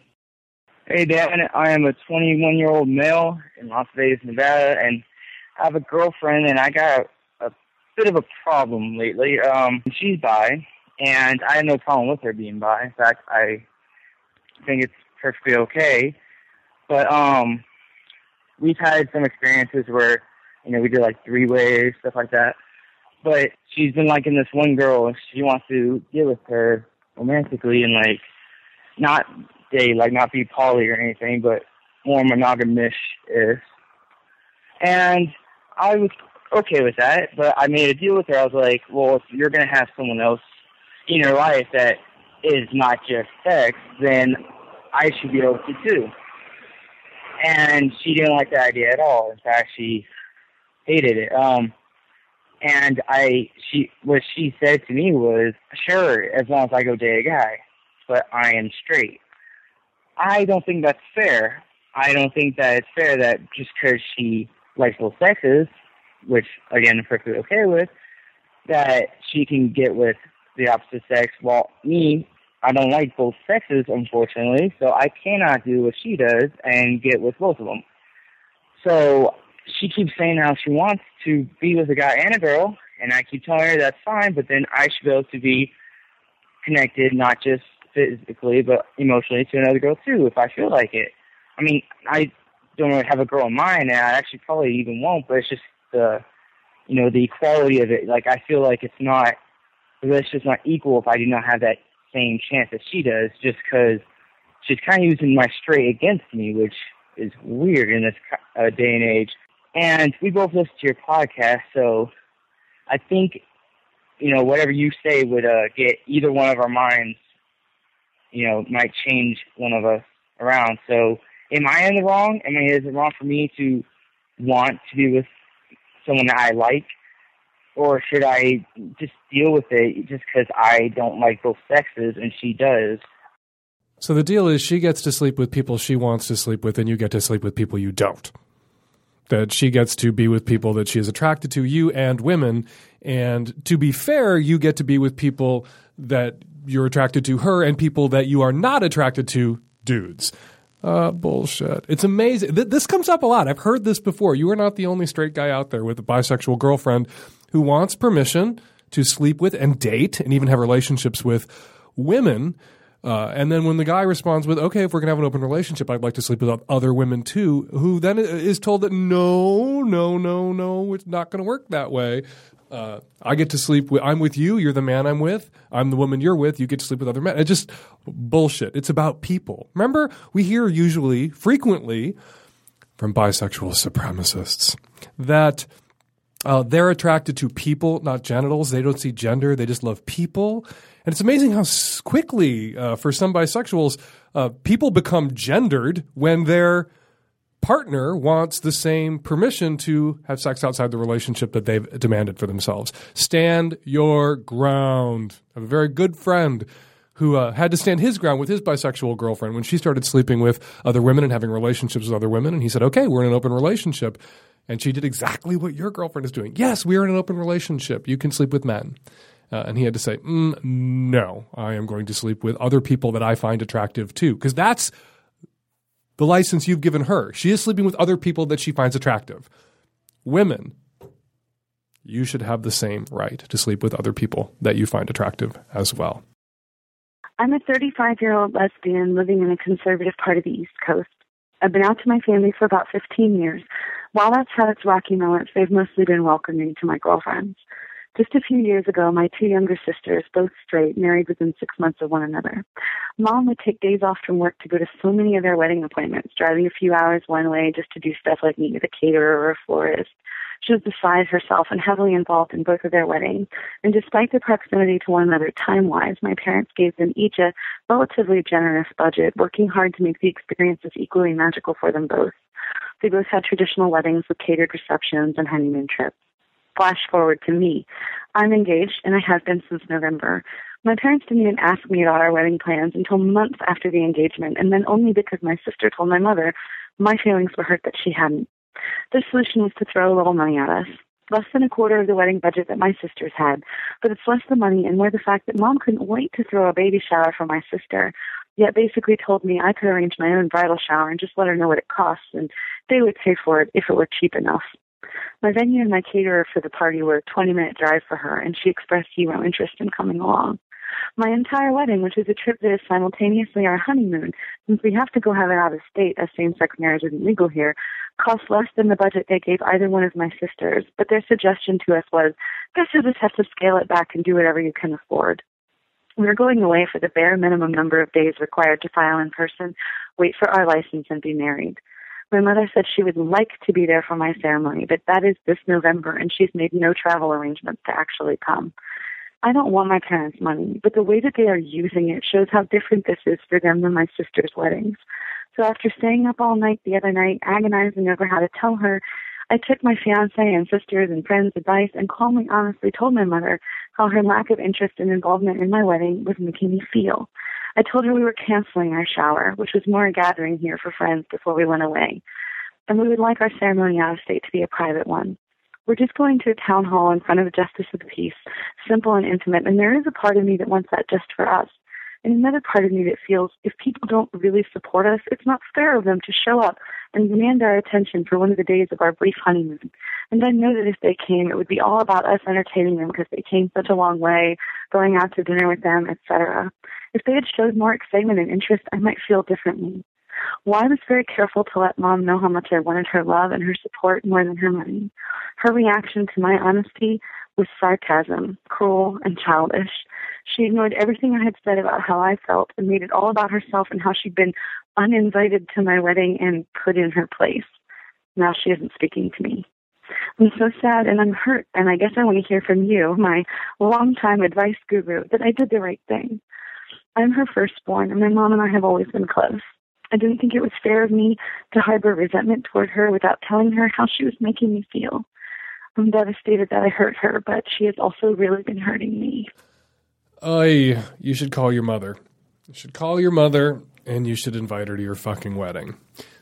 Hey, Dan. I am a 21 year old male in Las Vegas, Nevada, and I have a girlfriend, and I got a a bit of a problem lately. Um, she's bi, and I have no problem with her being bi. In fact, I think it's perfectly okay. But um, we've had some experiences where, you know, we did like three ways, stuff like that. But she's been liking this one girl, and she wants to get with her romantically and like not date, like not be poly or anything, but more monogamous is. And I was okay with that, but I made a deal with her. I was like, well, if you're gonna have someone else in your life that is not just sex, then I should be able to too. And she didn't like the idea at all. In fact, she hated it. Um, and I, she, what she said to me was, sure, as long as I go date a guy, but I am straight. I don't think that's fair. I don't think that it's fair that just because she likes both sexes, which again I'm perfectly okay with, that she can get with the opposite sex. While me, I don't like both sexes, unfortunately, so I cannot do what she does and get with both of them. So she keeps saying how she wants to be with a guy and a girl, and I keep telling her that's fine, but then I should be able to be connected, not just physically, but emotionally to another girl too, if I feel like it. I mean, I don't really have a girl in mind, and I actually probably even won't, but it's just the, you know, the equality of it. Like, I feel like it's not, the relationship's not equal if I do not have that same chance that she does, just because she's kind of using my straight against me, which is weird in this uh, day and age. And we both listen to your podcast, so I think, you know, whatever you say would uh, get either one of our minds, you know, might change one of us around. So am I in the wrong? I mean, is it wrong for me to want to be with someone that I like? Or should I just deal with it just because I don't like both sexes and she does? So the deal is she gets to sleep with people she wants to sleep with, and you get to sleep with people you don't. That she gets to be with people that she is attracted to, you and women. And to be fair, you get to be with people that you're attracted to her and people that you are not attracted to, dudes. Uh, bullshit. It's amazing. Th- this comes up a lot. I've heard this before. You are not the only straight guy out there with a bisexual girlfriend who wants permission to sleep with and date and even have relationships with women. Uh, and then when the guy responds with, okay, if we're going to have an open relationship, I'd like to sleep with other women too, who then is told that no, no, no, no, it's not going to work that way. Uh, I get to sleep with, I'm with you, you're the man I'm with, I'm the woman you're with, you get to sleep with other men. It's just bullshit. It's about people. Remember, we hear usually, frequently, from bisexual supremacists that uh, they're attracted to people, not genitals. They don't see gender, they just love people. And it's amazing how quickly, uh, for some bisexuals, uh, people become gendered when their partner wants the same permission to have sex outside the relationship that they've demanded for themselves. Stand your ground. I have a very good friend who uh, had to stand his ground with his bisexual girlfriend when she started sleeping with other women and having relationships with other women. And he said, okay, we're in an open relationship. And she did exactly what your girlfriend is doing. Yes, we are in an open relationship. You can sleep with men. Uh, and he had to say, mm, no, I am going to sleep with other people that I find attractive too. Because that's the license you've given her. She is sleeping with other people that she finds attractive. Women, you should have the same right to sleep with other people that you find attractive as well. I'm a 35 year old lesbian living in a conservative part of the East Coast. I've been out to my family for about 15 years. While that's had its rocky moments, they've mostly been welcoming to my girlfriends. Just a few years ago, my two younger sisters, both straight, married within six months of one another. Mom would take days off from work to go to so many of their wedding appointments, driving a few hours one way just to do stuff like meet with a caterer or a florist. She was beside herself and heavily involved in both of their weddings. And despite their proximity to one another time wise, my parents gave them each a relatively generous budget, working hard to make the experiences equally magical for them both. They both had traditional weddings with catered receptions and honeymoon trips flash forward to me. I'm engaged and I have been since November. My parents didn't even ask me about our wedding plans until months after the engagement, and then only because my sister told my mother my feelings were hurt that she hadn't. The solution was to throw a little money at us. Less than a quarter of the wedding budget that my sisters had, but it's less the money and more the fact that mom couldn't wait to throw a baby shower for my sister, yet basically told me I could arrange my own bridal shower and just let her know what it costs and they would pay for it if it were cheap enough. My venue and my caterer for the party were a 20 minute drive for her, and she expressed zero interest in coming along. My entire wedding, which is a trip that is simultaneously our honeymoon, since we have to go have it out of state as same sex marriage isn't legal here, cost less than the budget they gave either one of my sisters, but their suggestion to us was, guess you'll just have to scale it back and do whatever you can afford. We were going away for the bare minimum number of days required to file in person, wait for our license, and be married. My mother said she would like to be there for my ceremony, but that is this November, and she's made no travel arrangements to actually come. I don't want my parents' money, but the way that they are using it shows how different this is for them than my sister's weddings. So after staying up all night the other night, agonizing over how to tell her, I took my fiance and sisters and friends' advice and calmly, honestly told my mother how her lack of interest and involvement in my wedding was making me feel. I told her we were canceling our shower, which was more a gathering here for friends before we went away, and we would like our ceremony out of state to be a private one. We're just going to a town hall in front of a justice of the peace, simple and intimate, and there is a part of me that wants that just for us. And another part of me that feels if people don't really support us, it's not fair of them to show up and demand our attention for one of the days of our brief honeymoon. And I know that if they came, it would be all about us entertaining them because they came such a long way, going out to dinner with them, etc. If they had showed more excitement and interest, I might feel differently. Well, I was very careful to let mom know how much I wanted her love and her support more than her money. Her reaction to my honesty was sarcasm, cruel and childish. She ignored everything I had said about how I felt and made it all about herself and how she'd been uninvited to my wedding and put in her place. Now she isn't speaking to me. I'm so sad and I'm hurt, and I guess I want to hear from you, my longtime advice guru, that I did the right thing. I'm her firstborn, and my mom and I have always been close. I didn't think it was fair of me to harbor resentment toward her without telling her how she was making me feel. I'm devastated that I hurt her, but she has also really been hurting me. I, you should call your mother. You should call your mother and you should invite her to your fucking wedding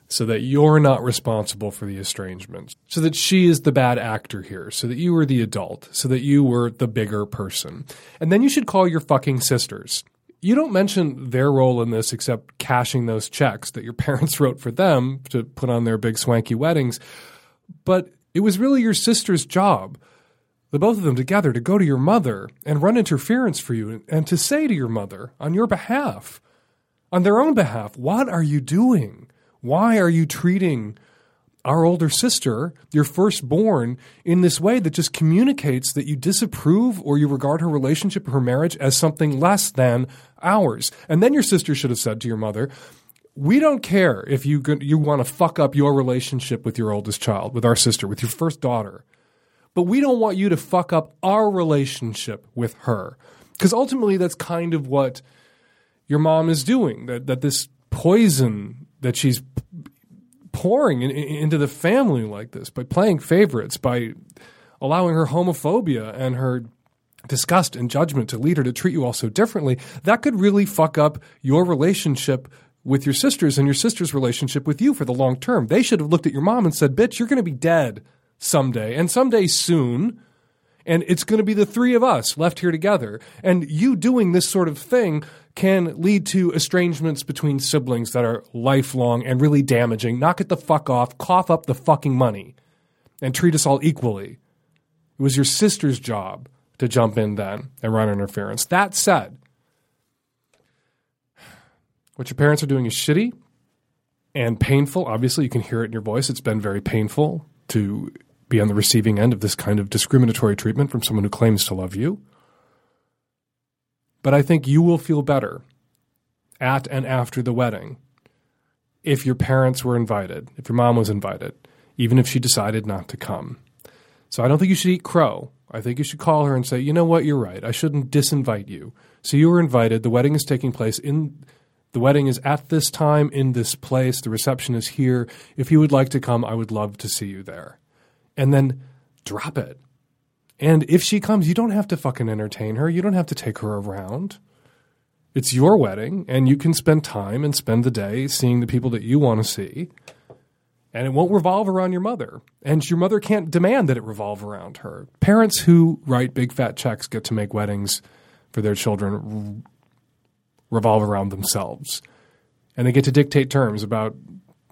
so that you're not responsible for the estrangement, so that she is the bad actor here, so that you were the adult, so that you were the bigger person. And then you should call your fucking sisters. You don't mention their role in this except cashing those checks that your [LAUGHS] parents wrote for them to put on their big swanky weddings. But it was really your sister's job, the both of them together, to go to your mother and run interference for you and to say to your mother on your behalf, on their own behalf, what are you doing? Why are you treating our older sister, your firstborn, in this way that just communicates that you disapprove or you regard her relationship or her marriage as something less than ours? And then your sister should have said to your mother, we don't care if you you want to fuck up your relationship with your oldest child, with our sister, with your first daughter. But we don't want you to fuck up our relationship with her. Because ultimately that's kind of what your mom is doing. That that this poison that she's pouring in, in, into the family like this by playing favorites, by allowing her homophobia and her disgust and judgment to lead her to treat you all so differently, that could really fuck up your relationship with your sisters and your sister's relationship with you for the long term. They should have looked at your mom and said, Bitch, you're going to be dead someday, and someday soon. And it's going to be the three of us left here together. And you doing this sort of thing can lead to estrangements between siblings that are lifelong and really damaging. Knock it the fuck off, cough up the fucking money, and treat us all equally. It was your sister's job to jump in then and run interference. That said, what your parents are doing is shitty and painful. Obviously, you can hear it in your voice. It's been very painful to be on the receiving end of this kind of discriminatory treatment from someone who claims to love you. But I think you will feel better at and after the wedding if your parents were invited, if your mom was invited, even if she decided not to come. So I don't think you should eat crow. I think you should call her and say, you know what, you're right. I shouldn't disinvite you. So you were invited. The wedding is taking place in the wedding is at this time in this place. The reception is here. If you would like to come, I would love to see you there. And then drop it. And if she comes, you don't have to fucking entertain her. You don't have to take her around. It's your wedding, and you can spend time and spend the day seeing the people that you want to see. And it won't revolve around your mother. And your mother can't demand that it revolve around her. Parents who write big fat checks get to make weddings for their children revolve around themselves. And they get to dictate terms about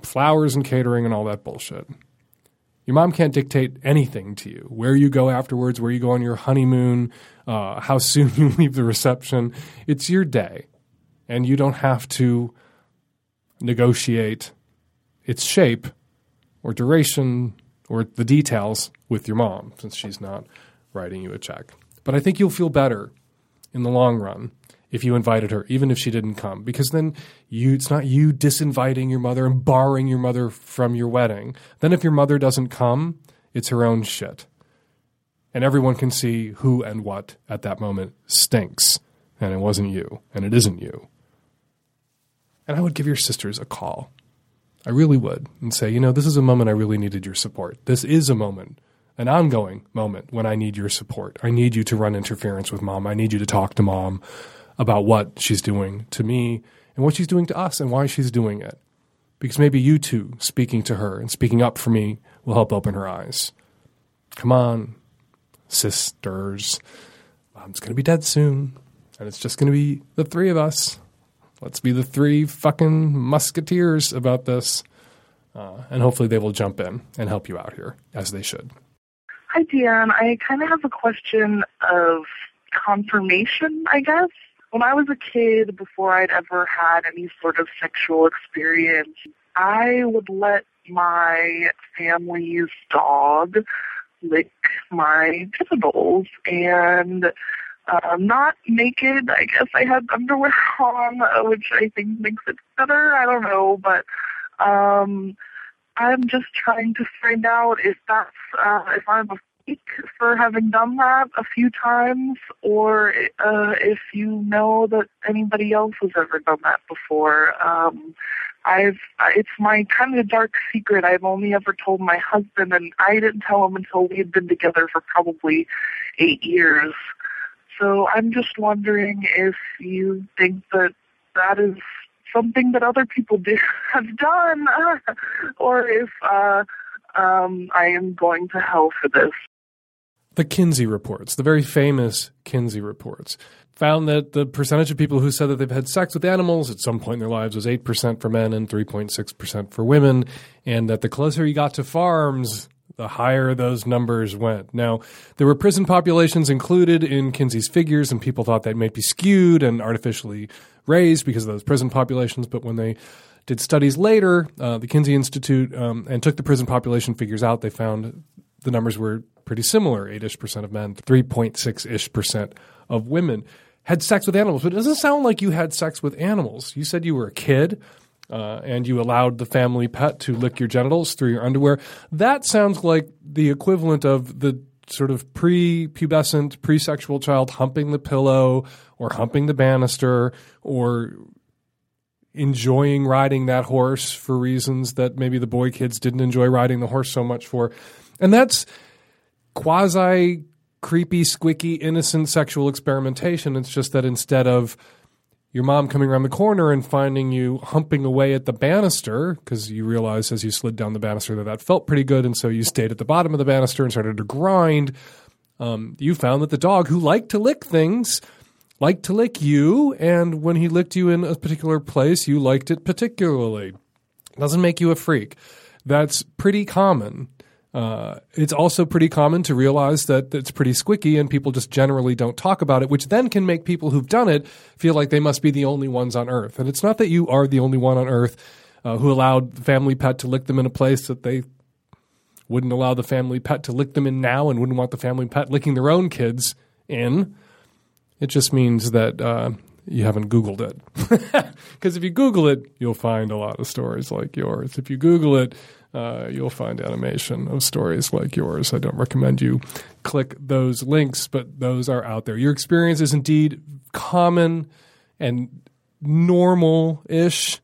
flowers and catering and all that bullshit. Your mom can't dictate anything to you. Where you go afterwards, where you go on your honeymoon, uh, how [LAUGHS] soon you leave the reception. It's your day. And you don't have to negotiate its shape or duration or the details with your mom since she's not writing you a check. But I think you'll feel better in the long run if you invited her, even if she didn't come, because then you it's not you disinviting your mother and barring your mother from your wedding. Then if your mother doesn't come, it's her own shit. And everyone can see who and what at that moment stinks. And it wasn't you, and it isn't you. And I would give your sisters a call. I really would, and say, you know, this is a moment I really needed your support. This is a moment an ongoing moment when I need your support. I need you to run interference with mom. I need you to talk to mom about what she's doing to me and what she's doing to us and why she's doing it. Because maybe you two speaking to her and speaking up for me will help open her eyes. Come on, sisters. Mom's going to be dead soon, and it's just going to be the three of us. Let's be the three fucking musketeers about this. Uh, and hopefully they will jump in and help you out here, as they should. Hi, Dan. I kind of have a question of confirmation, I guess. When I was a kid, before I'd ever had any sort of sexual experience, I would let my family's dog lick my genitals and uh, not naked. I guess I had underwear [LAUGHS] on, uh, which I think makes it better. I don't know, but um, I'm just trying to find out if that's uh, if I'm a for having done that a few times, or uh, if you know that anybody else has ever done that before. Um, I've it's my kind of dark secret. I've only ever told my husband, and I didn't tell him until we had been together for probably eight years. So I'm just wondering if you think that that is something that other people do, [LAUGHS] have done, [LAUGHS] or if uh, um, I am going to hell for this. The Kinsey reports, the very famous Kinsey reports, found that the percentage of people who said that they've had sex with animals at some point in their lives was 8% for men and 3.6% for women, and that the closer you got to farms, the higher those numbers went. Now, there were prison populations included in Kinsey's figures, and people thought that might be skewed and artificially raised because of those prison populations. But when they did studies later, uh, the Kinsey Institute, um, and took the prison population figures out, they found the numbers were pretty similar 8 ish percent of men, 3.6 ish percent of women had sex with animals. But it doesn't sound like you had sex with animals. You said you were a kid. Uh, and you allowed the family pet to lick your genitals through your underwear. That sounds like the equivalent of the sort of pre-pubescent, pre-sexual child humping the pillow or humping the banister or enjoying riding that horse for reasons that maybe the boy kids didn't enjoy riding the horse so much for. And that's quasi creepy, squicky, innocent sexual experimentation. It's just that instead of your mom coming around the corner and finding you humping away at the banister because you realized as you slid down the banister that that felt pretty good, and so you stayed at the bottom of the banister and started to grind. Um, you found that the dog who liked to lick things liked to lick you, and when he licked you in a particular place, you liked it particularly. Doesn't make you a freak. That's pretty common. Uh, it's also pretty common to realize that it's pretty squicky and people just generally don't talk about it, which then can make people who've done it feel like they must be the only ones on earth. And it's not that you are the only one on earth uh, who allowed the family pet to lick them in a place that they wouldn't allow the family pet to lick them in now and wouldn't want the family pet licking their own kids in. It just means that uh, you haven't Googled it. [LAUGHS] Because if you Google it, you'll find a lot of stories like yours. If you Google it, uh, you'll find animation of stories like yours. I don't recommend you click those links, but those are out there. Your experience is indeed common and normal ish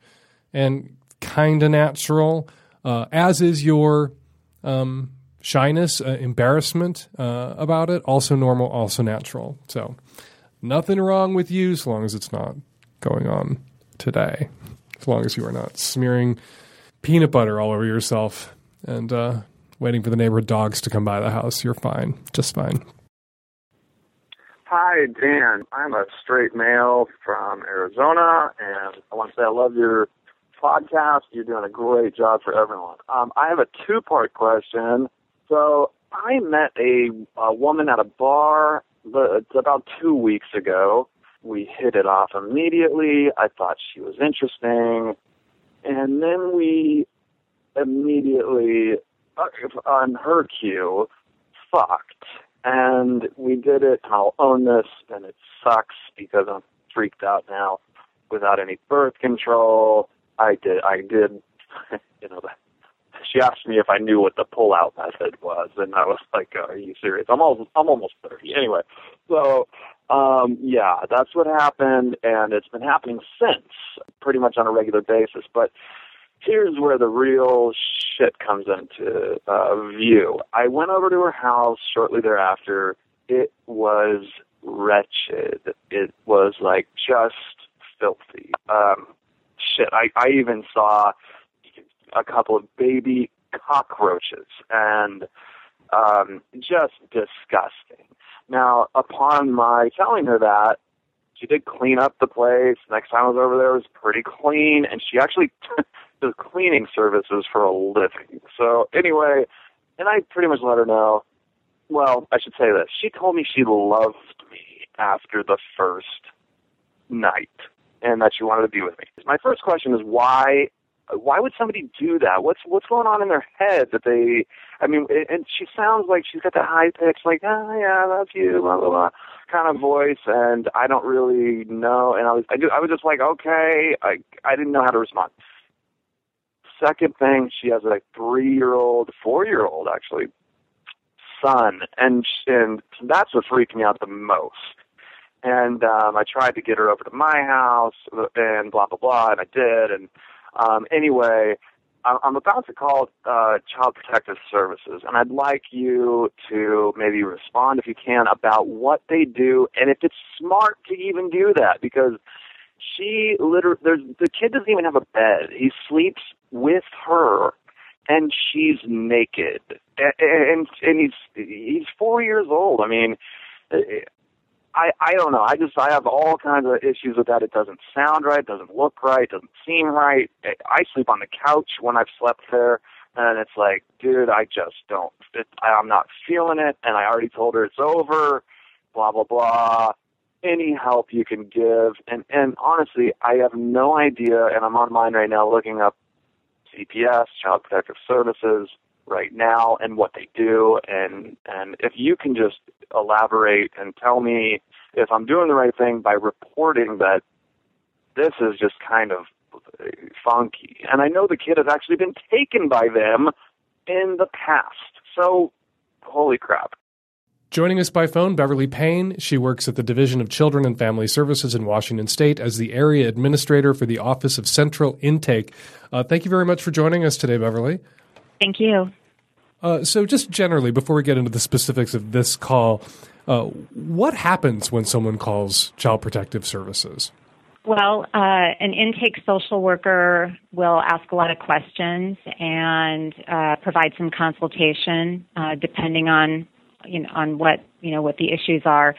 and kind of natural, uh, as is your um, shyness, uh, embarrassment uh, about it. Also normal, also natural. So, nothing wrong with you as long as it's not going on today. As long as you are not smearing peanut butter all over yourself and uh, waiting for the neighborhood dogs to come by the house. You're fine, just fine. Hi, Dan. I'm a straight male from Arizona, and I want to say I love your podcast. You're doing a great job for everyone. Um, I have a two part question. So, I met a, a woman at a bar about two weeks ago. We hit it off immediately. I thought she was interesting and then we immediately, on her cue, fucked. And we did it. and I'll own this, and it sucks because I'm freaked out now. Without any birth control, I did. I did. [LAUGHS] You know, she asked me if I knew what the pull-out method was, and I was like, "Are you serious?" I'm almost, I'm almost thirty. Anyway, so um, yeah, that's what happened, and it's been happening since, pretty much on a regular basis. But here's where the real shit comes into uh, view. I went over to her house shortly thereafter. It was wretched. It was like just filthy. Um, shit, I, I even saw a couple of baby cockroaches, and Um, just disgusting. Now, upon my telling her that, she did clean up the place. Next time I was over there, it was pretty clean, and she actually [LAUGHS] does cleaning services for a living. So anyway, and I pretty much let her know. Well, I should say this. She told me she loved me after the first night, and that she wanted to be with me. My first question is why why would somebody do that? What's what's going on in their head that they? I mean, and she sounds like she's got that high pitch, like oh yeah, I love you, blah blah blah, kind of voice, and I don't really know. And I was I, do, I was just like okay, I I didn't know how to respond. Second thing, she has a three year old, four year old actually son, and and that's what freaked me out the most. And um, I tried to get her over to my house, and blah blah blah, and I did, and um, anyway, I'm about to call uh, Child Protective Services, and I'd like you to maybe respond if you can about what they do and if it's smart to even do that because she literally there's the kid doesn't even have a bed. He sleeps with her, and she's naked, and and, and he's he's four years old. I mean, I I don't know. I just I have all kinds of issues with that. It doesn't sound right, doesn't look right, doesn't seem right. I sleep on the couch when I've slept there, and it's like, dude, I just don't. It, I'm not feeling it, and I already told her it's over. Blah blah blah. Any help you can give, and and honestly, I have no idea, and I'm online right now looking up CPS, Child Protective Services, right now and what they do and and if you can just elaborate and tell me if I'm doing the right thing by reporting that this is just kind of funky and I know the kid has actually been taken by them in the past so holy crap Joining us by phone, Beverly Payne. She works at the Division of Children and Family Services in Washington State as the area administrator for the Office of Central Intake. Uh, thank you very much for joining us today, Beverly. Thank you. Uh, so, just generally, before we get into the specifics of this call, uh, what happens when someone calls Child Protective Services? Well, uh, an intake social worker will ask a lot of questions and uh, provide some consultation, uh, depending on you know on what you know what the issues are.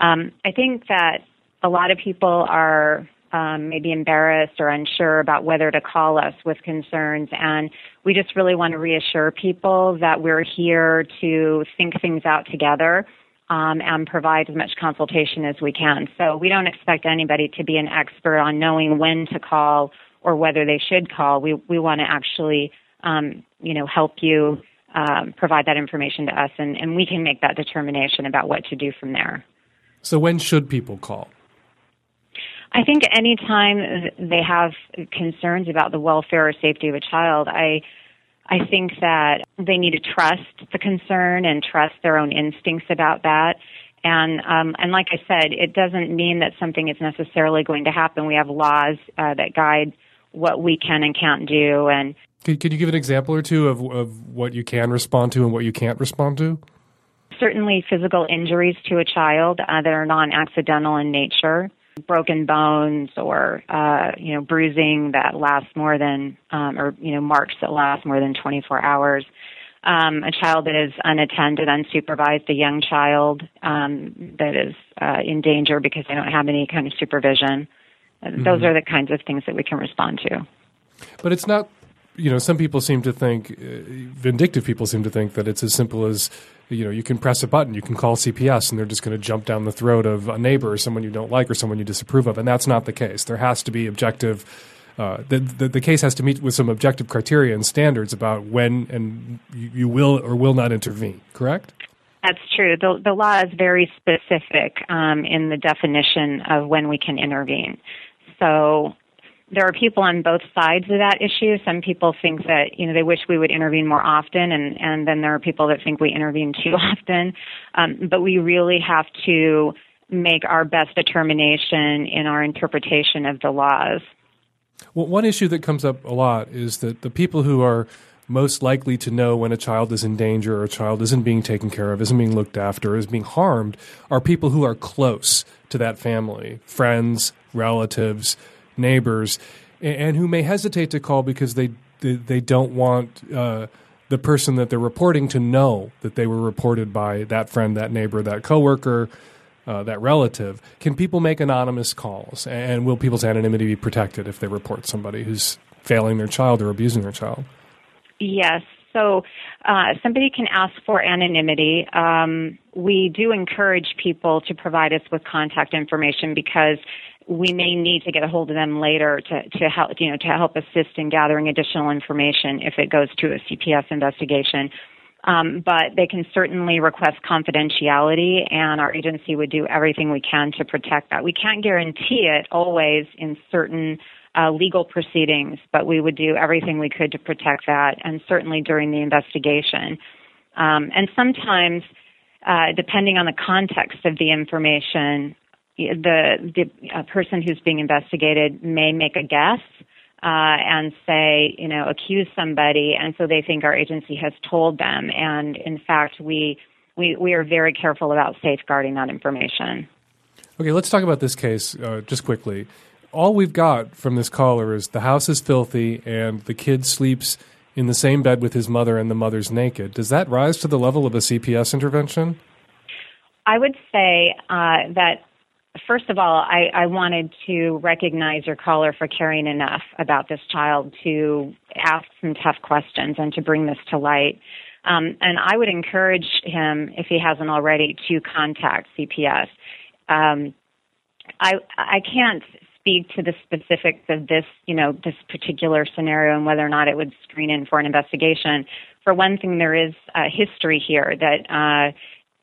Um, I think that a lot of people are um, maybe embarrassed or unsure about whether to call us with concerns. And we just really want to reassure people that we're here to think things out together um, and provide as much consultation as we can. So we don't expect anybody to be an expert on knowing when to call or whether they should call. We we want to actually um, you know help you um, provide that information to us, and, and we can make that determination about what to do from there. So when should people call? I think anytime they have concerns about the welfare or safety of a child, I I think that they need to trust the concern and trust their own instincts about that. And um, and like I said, it doesn't mean that something is necessarily going to happen. We have laws uh, that guide what we can and can't do. And could, could you give an example or two of of what you can respond to and what you can't respond to? Certainly, physical injuries to a child uh, that are non-accidental in nature broken bones or uh, you know bruising that lasts more than um, or you know marks that last more than 24 hours. Um, a child that is unattended, unsupervised, a young child um, that is uh, in danger because they don't have any kind of supervision. Mm-hmm. Those are the kinds of things that we can respond to. But it's not you know, some people seem to think, uh, vindictive people seem to think that it's as simple as, you know, you can press a button, you can call CPS, and they're just going to jump down the throat of a neighbor or someone you don't like or someone you disapprove of. And that's not the case. There has to be objective. Uh, the, the, the case has to meet with some objective criteria and standards about when and you, you will or will not intervene. Correct? That's true. The, the law is very specific um, in the definition of when we can intervene. So there are people on both sides of that issue. Some people think that you know they wish we would intervene more often, and and then there are people that think we intervene too [LAUGHS] often. Um, but we really have to make our best determination in our interpretation of the laws. Well, one issue that comes up a lot is that the people who are most likely to know when a child is in danger or a child isn't being taken care of, isn't being looked after, is being harmed, are people who are close to that family, friends, relatives neighbors, and, who may hesitate to call because they they, don't want uh, the person that they're reporting to know that they were reported by that friend, that neighbor, that coworker, uh, that relative. Can people make anonymous calls? And will people's anonymity be protected if they report somebody who's failing their child or abusing their child? Yes. So uh, somebody can ask for anonymity. Um, we do encourage people to provide us with contact information because we may need to get a hold of them later to, to help you know to help assist in gathering additional information if it goes to a CPS investigation. Um, but they can certainly request confidentiality, and our agency would do everything we can to protect that. We can't guarantee it always in certain uh, legal proceedings, but we would do everything we could to protect that, and certainly during the investigation. Um, and sometimes, uh, depending on the context of the information, the the uh, person who's being investigated may make a guess uh, and say, you know, accuse somebody, and so they think our agency has told them. And in fact, we we we are very careful about safeguarding that information. Okay, let's talk about this case uh, just quickly. All we've got from this caller is the house is filthy and the kid sleeps in the same bed with his mother and the mother's naked. Does that rise to the level of a CPS intervention? I would say uh, that first of all, I, I, wanted to recognize your caller for caring enough about this child to ask some tough questions and to bring this to light. Um, and I would encourage him, if he hasn't already, to contact CPS. Um, I I can't speak to the specifics of this, you know, this particular scenario and whether or not it would screen in for an investigation. For one thing, there is a history here that. Uh,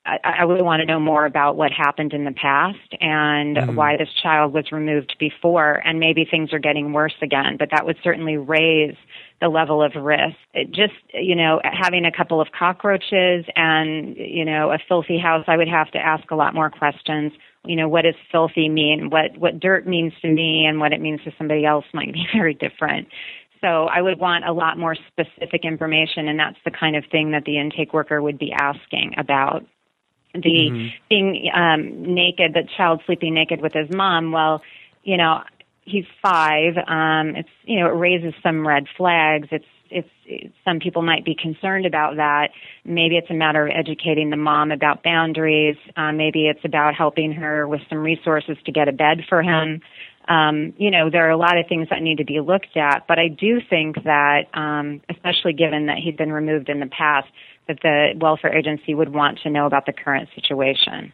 I, I would want to know more about what happened in the past and mm. why this child was removed before, and maybe things are getting worse again. But that would certainly raise the level of risk. It just, you know, having a couple of cockroaches and, you know, a filthy house, I would have to ask a lot more questions. You know, what does filthy mean? What what dirt means to me and what it means to somebody else might be [LAUGHS] very different. So I would want a lot more specific information, and that's the kind of thing that the intake worker would be asking about the mm-hmm. being um naked the child sleeping naked with his mom well you know he's five um it's you know it raises some red flags. It's it's, it's some people might be concerned about that. Maybe it's a matter of educating the mom about boundaries. Um maybe it's about helping her with some resources to get a bed for him. Um, you know, there are a lot of things that need to be looked at, but I do think that, um, especially given that he'd been removed in the past, that the welfare agency would want to know about the current situation.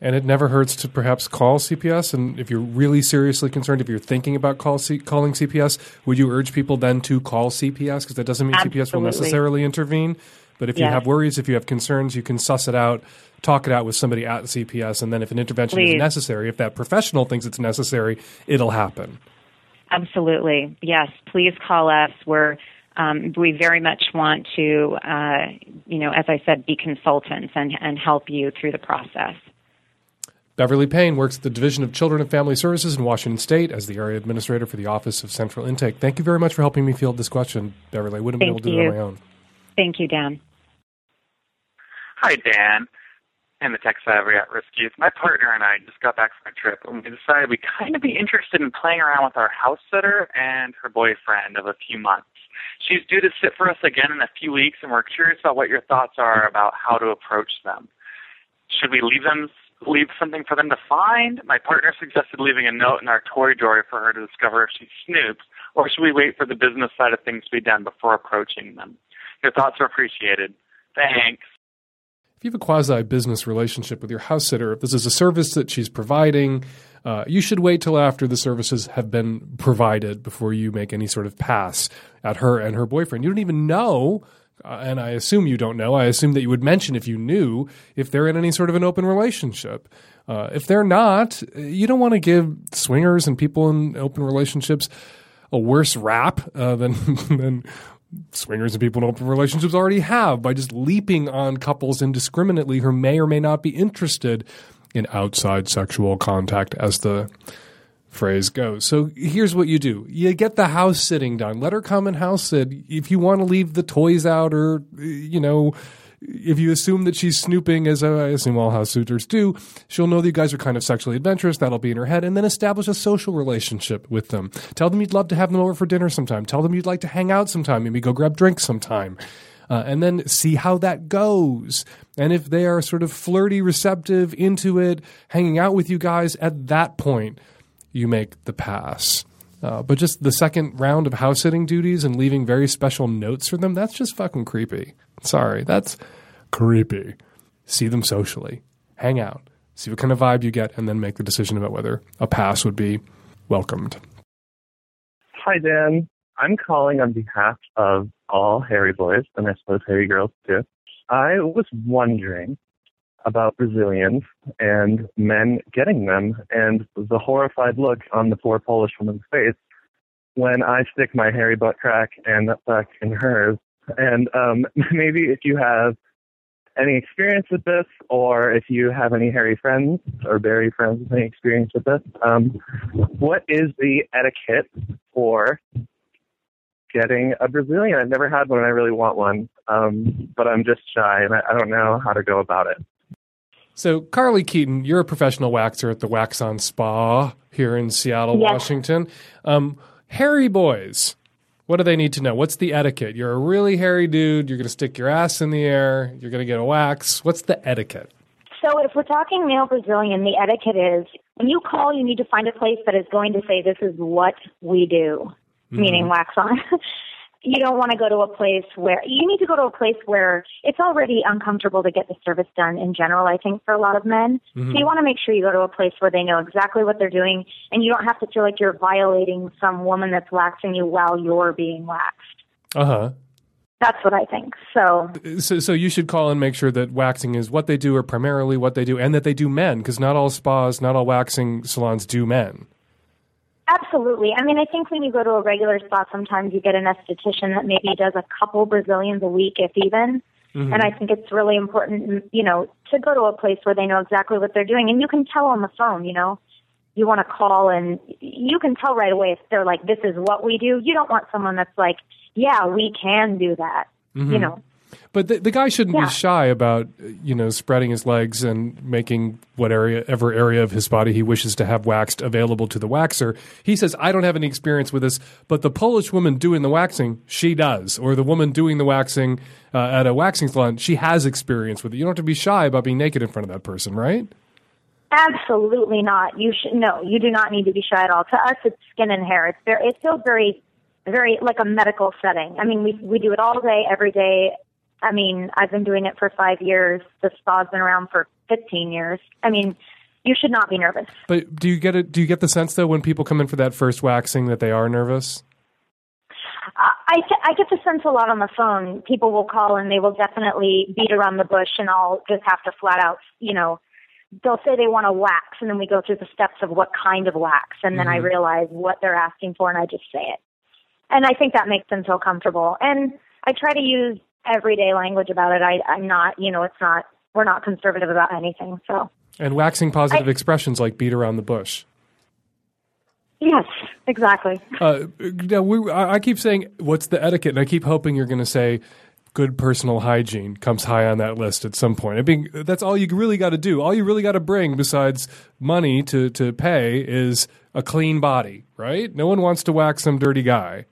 And it never hurts to perhaps call CPS. And if you're really seriously concerned, if you're thinking about call C- calling CPS, would you urge people then to call CPS? Because that doesn't mean Absolutely. CPS will necessarily intervene. But if you have worries, if you have concerns, you can suss it out, talk it out with somebody at CPS. And then if an intervention is necessary, if that professional thinks it's necessary, it'll happen. Absolutely. Yes. Please call us. We're, um, we very much want to, uh, you know, as I said, be consultants and, and help you through the process. Beverly Payne works at the Division of Children and Family Services in Washington State as the area administrator for the Office of Central Intake. Thank you very much for helping me field this question, Beverly. I wouldn't have been able to do it on my own. Thank you, Dan. Hi, Dan, and the Tech Savvy at Risk Youth. My partner and I just got back from a trip, and we decided we'd kind of be interested in playing around with our house sitter and her boyfriend of a few months. She's due to sit for us again in a few weeks, and we're curious about what your thoughts are about how to approach them. Should we leave them leave something for them to find? My partner suggested leaving a note in our toy drawer for her to discover if she snoops, or should we wait for the business side of things to be done before approaching them? Your thoughts are appreciated. Thanks. If you have a quasi business relationship with your house sitter, if this is a service that she's providing, uh, you should wait till after the services have been provided before you make any sort of pass at her and her boyfriend. You don't even know, uh, and I assume you don't know. I assume that you would mention if you knew if they're in any sort of an open relationship. Uh, if they're not, you don't want to give swingers and people in open relationships a worse rap uh, [LAUGHS] than than swingers and people in open relationships already have by just leaping on couples indiscriminately who may or may not be interested in outside sexual contact, as the phrase goes. So here's what you do you get the house sitting done. Let her come and house sit. If you want to leave the toys out or, you know, if you assume that she's snooping, as I assume all house suitors do, she'll know that you guys are kind of sexually adventurous. That'll be in her head, and then establish a social relationship with them. Tell them you'd love to have them over for dinner sometime. Tell them you'd like to hang out sometime. Maybe go grab drinks sometime. Uh, and then see how that goes. And if they are sort of flirty, receptive, into it, hanging out with you guys, at that point, you make the pass. Uh, but just the second round of house sitting duties and leaving very special notes for them, that's just fucking creepy. Sorry, that's creepy. See them socially, hang out, see what kind of vibe you get, and then make the decision about whether a pass would be welcomed. Hi, Dan. I'm calling on behalf of all hairy boys, and I suppose hairy girls too. I was wondering about Brazilians and men getting them and the horrified look on the poor Polish woman's face when I stick my hairy butt crack and nut sack in hers. And um, [LAUGHS] maybe if you have any experience with this, or if you have any hairy friends or berry friends with any experience with this, um, what is the etiquette for getting a Brazilian? I've never had one, and I really want one, um, but I'm just shy, and I, I don't know how to go about it. So, Carly Keaton, you're a professional waxer at the Wax on Spa here in Seattle, Yes. Washington. Um, hairy boys, what do they need to know? What's the etiquette? You're a really hairy dude. You're going to stick your ass in the air. You're going to get a wax. What's the etiquette? So if we're talking male Brazilian, the etiquette is when you call, you need to find a place that is going to say, this is what we do, Mm-hmm. meaning wax on. [LAUGHS] you don't want to go to a place where, you need to go to a place where it's already uncomfortable to get the service done in general, I think, for a lot of men. Mhm. So you want to make sure you go to a place where they know exactly what they're doing and you don't have to feel like you're violating some woman that's waxing you while you're being waxed. Uh huh. That's what I think. So So, so you should call and make sure that waxing is what they do, or primarily what they do, and that they do men, because not all spas, not all waxing salons do men. Absolutely. I mean, I think when you go to a regular spa, sometimes you get an esthetician that maybe does a couple Brazilians a week, if even. Mhm. And I think it's really important, you know, to go to a place where they know exactly what they're doing. And you can tell on the phone, you know, you want to call and you can tell right away if they're like, this is what we do. You don't want someone that's like, yeah, we can do that, you Mhm. know. But the, the guy shouldn't Yeah. be shy about you know spreading his legs and making what area ever area of his body he wishes to have waxed available to the waxer. He says, "I don't have any experience with this, but the Polish woman doing the waxing, she does, or the woman doing the waxing uh, at a waxing salon, she has experience with it. You don't have to be shy about being naked in front of that person, right?" Absolutely not. You should no. You do not need to be shy at all. To us, it's skin and hair. It's very. It feels very, very like a medical setting. I mean, we we do it all day, every day. I mean, I've been doing it for five years. The spa's been around for fifteen years. I mean, you should not be nervous. But do you get it? Do you get the sense though when people come in for that first waxing that they are nervous? I I get- the sense a lot on the phone. People will call and they will definitely beat around the bush, and I'll just have to flat out, you know, they'll say they want a wax, and then we go through the steps of what kind of wax, and then I Mhm. realize what they're asking for, and I just say it. And I think that makes them feel comfortable. And I try to use everyday language about it. I, I'm not, you know, it's not. We're not conservative about anything. So And waxing positive expressions like beat around the bush. yes, exactly. Uh, now we, I I keep saying, what's the etiquette? And I keep hoping you're going to say, good personal hygiene comes high on that list at some point. I mean, that's all you really got to do. All you really got to bring besides money to, to pay is a clean body, right? No one wants to wax some dirty guy.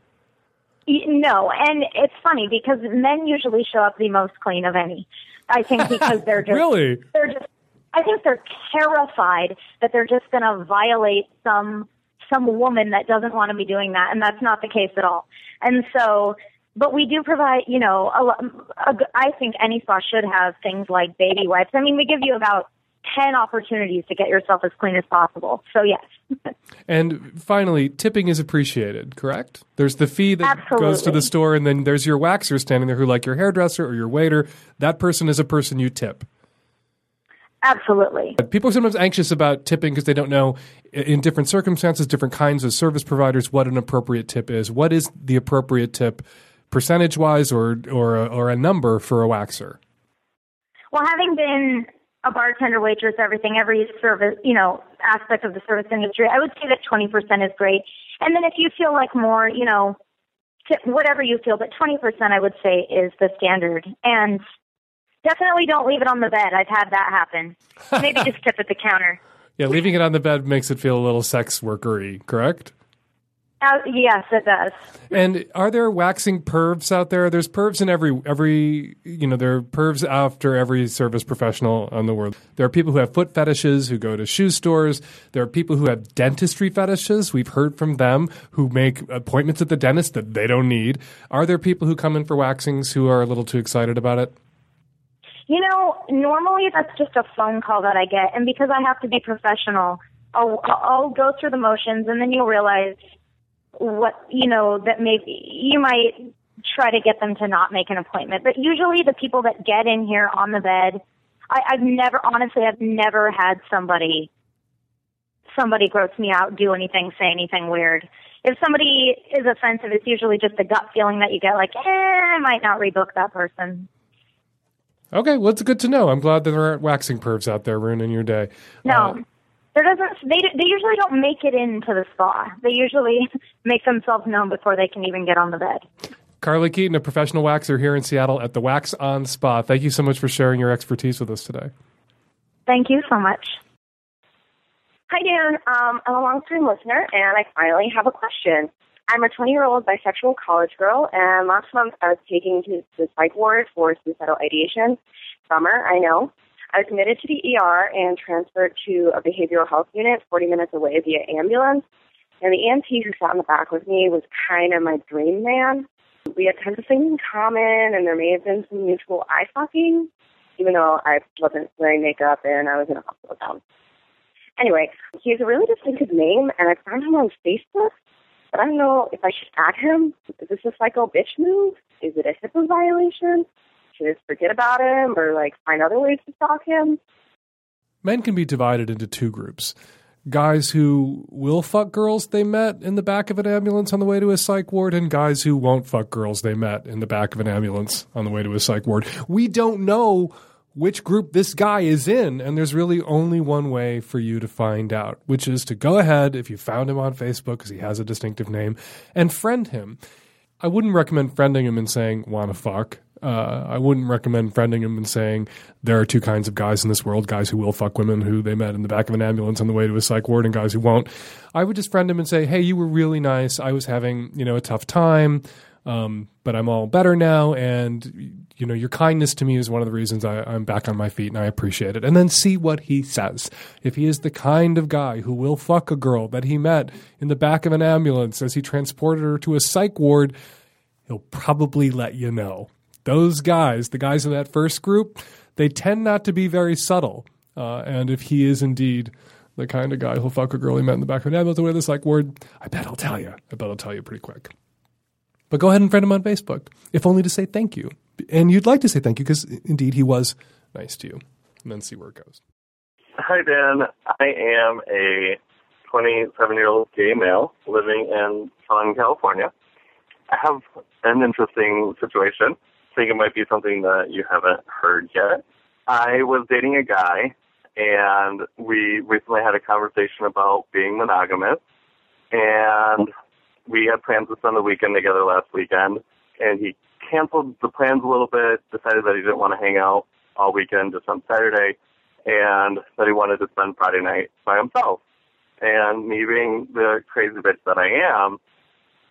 No, and it's funny because men usually show up the most clean of any. I think [LAUGHS] because they're just Really? they're just I think they're terrified that they're just going to violate some some woman that doesn't want to be doing that, and that's not the case at all. And so, but we do provide, you know, a, a, I think any spa should have things like baby wipes. I mean, we give you about ten opportunities to get yourself as clean as possible. So yes. [LAUGHS] And finally, tipping is appreciated, correct? There's the fee that goes to the store, and then there's your waxer standing there who, like your hairdresser or your waiter, that person is a person you tip. Absolutely. People are sometimes anxious about tipping because they don't know in different circumstances, different kinds of service providers, what an appropriate tip is. What is the appropriate tip, percentage wise, or or a, or a number for a waxer? Well, having been a bartender, waitress, everything, every service, you know, aspect of the service industry, I would say that 20% is great. And then if you feel like more, you know, whatever you feel, but 20% I would say is the standard. And Definitely don't leave it on the bed. I've had that happen. Maybe just [LAUGHS] tip at the counter. Yeah, leaving it on the bed makes it feel a little sex workery, correct? Uh, yes, it does. And are there waxing pervs out there? There's pervs in every every you know there are pervs after every service professional on the world. There are people who have foot fetishes who go to shoe stores. There are people who have dentistry fetishes. We've heard from them who make appointments at the dentist that they don't need. Are there people who come in for waxings who are a little too excited about it? You know, normally that's just a phone call that I get, and because I have to be professional, I'll I'll go through the motions, and then you'll realize what you know that maybe you might try to get them to not make an appointment. But usually, the people that get in here on the bed, I, I've never honestly, I've never had somebody somebody gross me out, do anything, say anything weird. If somebody is offensive, it's usually just a gut feeling that you get, like, eh, I might not rebook that person. Okay, well, it's good to know. I'm glad that there aren't waxing pervs out there ruining your day. No. There doesn't. They they usually don't make it into the spa. They usually [LAUGHS] make themselves known before they can even get on the bed. Carly Keaton, a professional waxer here in Seattle at the Wax On Spa. Thank you so much for sharing your expertise with us today. Thank you so much. Hi, Dan. Um, I'm a long-time listener, and I finally have a question. I'm a 20-year-old bisexual college girl, and last month I was taken to the psych ward for suicidal ideation. Bummer, I know. I was admitted to the ER and transferred to a behavioral health unit 40 minutes away via ambulance. And the EMT who sat in the back with me was kind of my dream man. We had tons of things in common, and there may have been some mutual eye fucking, even though I wasn't wearing makeup and I was in a hospital gown. Anyway, he has a really distinctive name, and I found him on Facebook. But I don't know if I should add him. Is this a psycho bitch move? Is it a HIPAA violation? I just forget about him or like find other ways to stalk him? Men can be divided into two groups. Guys who will fuck girls they met in the back of an ambulance on the way to a psych ward, and guys who won't fuck girls they met in the back of an ambulance on the way to a psych ward. We don't know which group this guy is in, and there's really only one way for you to find out, which is to go ahead, if you found him on Facebook because he has a distinctive name, and friend him. I wouldn't recommend friending him and saying, wanna fuck. Uh, I wouldn't recommend friending him and saying there are two kinds of guys in this world: guys who will fuck women who they met in the back of an ambulance on the way to a psych ward, and guys who won't. I would just friend him and say, "Hey, you were really nice. I was having you know a tough time, um, but I'm all better now, and you know your kindness to me is one of the reasons I, I'm back on my feet, and I appreciate it." And then see what he says. If he is the kind of guy who will fuck a girl that he met in the back of an ambulance as he transported her to a psych ward, he'll probably let you know those guys, the guys in that first group, they tend not to be very subtle. Uh, and if he is indeed the kind of guy who'll fuck a girl he met in the back of an ambulance with this like word, I bet I'll tell you. I bet I'll tell you pretty quick. But go ahead and friend him on Facebook, if only to say thank you. And you'd like to say thank you because indeed he was nice to you. And then see where it goes. Hi, Dan. I am a 27 year old gay male living in Southern California. I have an interesting situation. Think it might be something that you haven't heard yet. I was dating a guy, and we recently had a conversation about being monogamous, and we had plans to spend the weekend together last weekend, and he canceled the plans a little bit, decided that he didn't want to hang out all weekend just on Saturday, and that he wanted to spend Friday night by himself. And me being the crazy bitch that I am,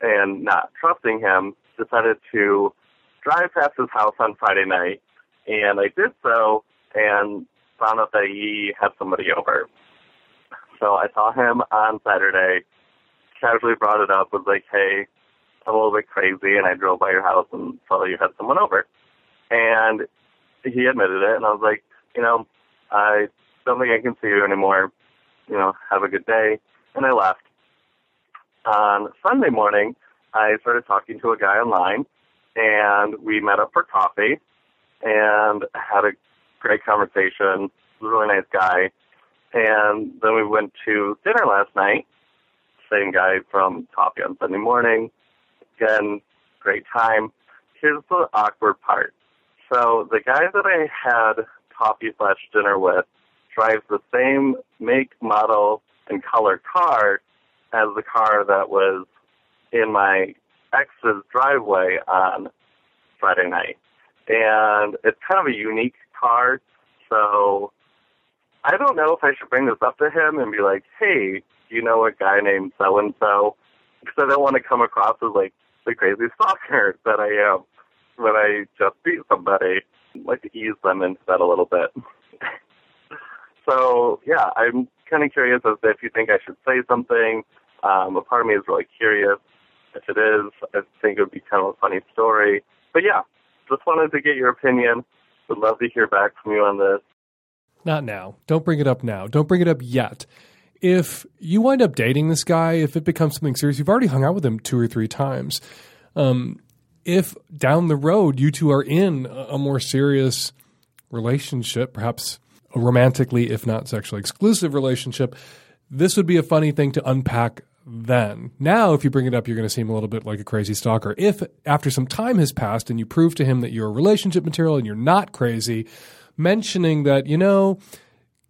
and not trusting him, decided to drive past his house on Friday night, and I did so, and found out that he had somebody over. So I saw him on Saturday, casually brought it up, was like, hey, I'm a little bit crazy, and I drove by your house and saw that you had someone over. And he admitted it, and I was like, you know, I don't think I can see you anymore. You know, have a good day. And I left. On Sunday morning, I started talking to a guy online, and we met up for coffee and had a great conversation. Really nice guy. And then we went to dinner last night. Same guy from coffee on Sunday morning. Again, great time. Here's the awkward part. So the guy that I had coffee slash dinner with drives the same make, model, and color car as the car that was in my ex's driveway on Friday night. And it's kind of a unique car. So I don't know if I should bring this up to him and be like, hey, you know a guy named so and so? Because I don't want to come across as like the crazy stalker [LAUGHS] that I am when I just beat somebody. I like to ease them into that a little bit. [LAUGHS] so yeah, I'm kind of curious as if you think I should say something. Um, a part of me is really curious. If it is, I think it would be kind of a funny story. But yeah, just wanted to get your opinion. Would love to hear back from you on this. Not now. Don't bring it up now. Don't bring it up yet. If you wind up dating this guy, if it becomes something serious, you've already hung out with him two or three times. Um, if down the road you two are in a more serious relationship, perhaps a romantically, if not sexually exclusive relationship, this would be a funny thing to unpack then. Now, if you bring it up, you're going to seem a little bit like a crazy stalker. If after some time has passed and you prove to him that you're a relationship material and you're not crazy, mentioning that, you know,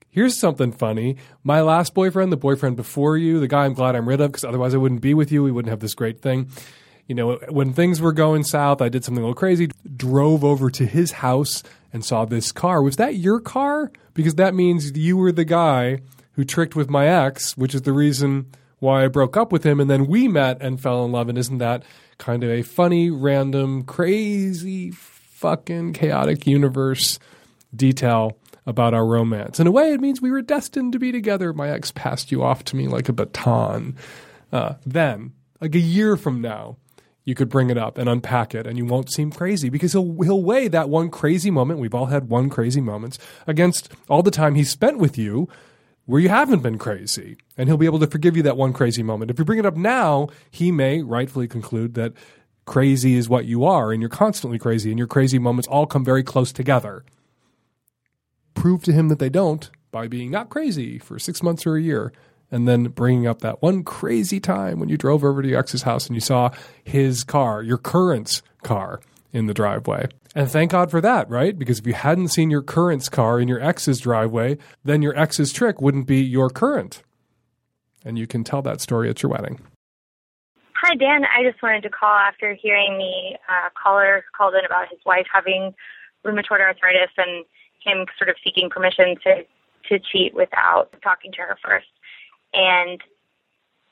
here's something funny. My last boyfriend, the boyfriend before you, the guy I'm glad I'm rid of because otherwise I wouldn't be with you. We wouldn't have this great thing. You know, when things were going south, I did something a little crazy, drove over to his house and saw this car. Was that your car? Because that means you were the guy who tricked with my ex, which is the reason why I broke up with him. And then we met and fell in love. And isn't that kind of a funny, random, crazy, fucking chaotic universe detail about our romance? In a way, it means we were destined to be together. My ex passed you off to me like a baton. Uh, then, like a year from now, you could bring it up and unpack it and you won't seem crazy because he'll he'll weigh that one crazy moment we've all had one crazy moments against all the time he spent with you where you haven't been crazy and he'll be able to forgive you that one crazy moment if you bring it up now he may rightfully conclude that crazy is what you are and you're constantly crazy and your crazy moments all come very close together prove to him that they don't by being not crazy for 6 months or a year and then bringing up that one crazy time when you drove over to your ex's house and you saw his car, your current's car, in the driveway. And thank God for that, right? Because if you hadn't seen your current's car in your ex's driveway, then your ex's trick wouldn't be your current. And you can tell that story at your wedding. Hi, Dan. I just wanted to call after hearing the uh, caller called in about his wife having rheumatoid arthritis and him sort of seeking permission to to cheat without talking to her first. And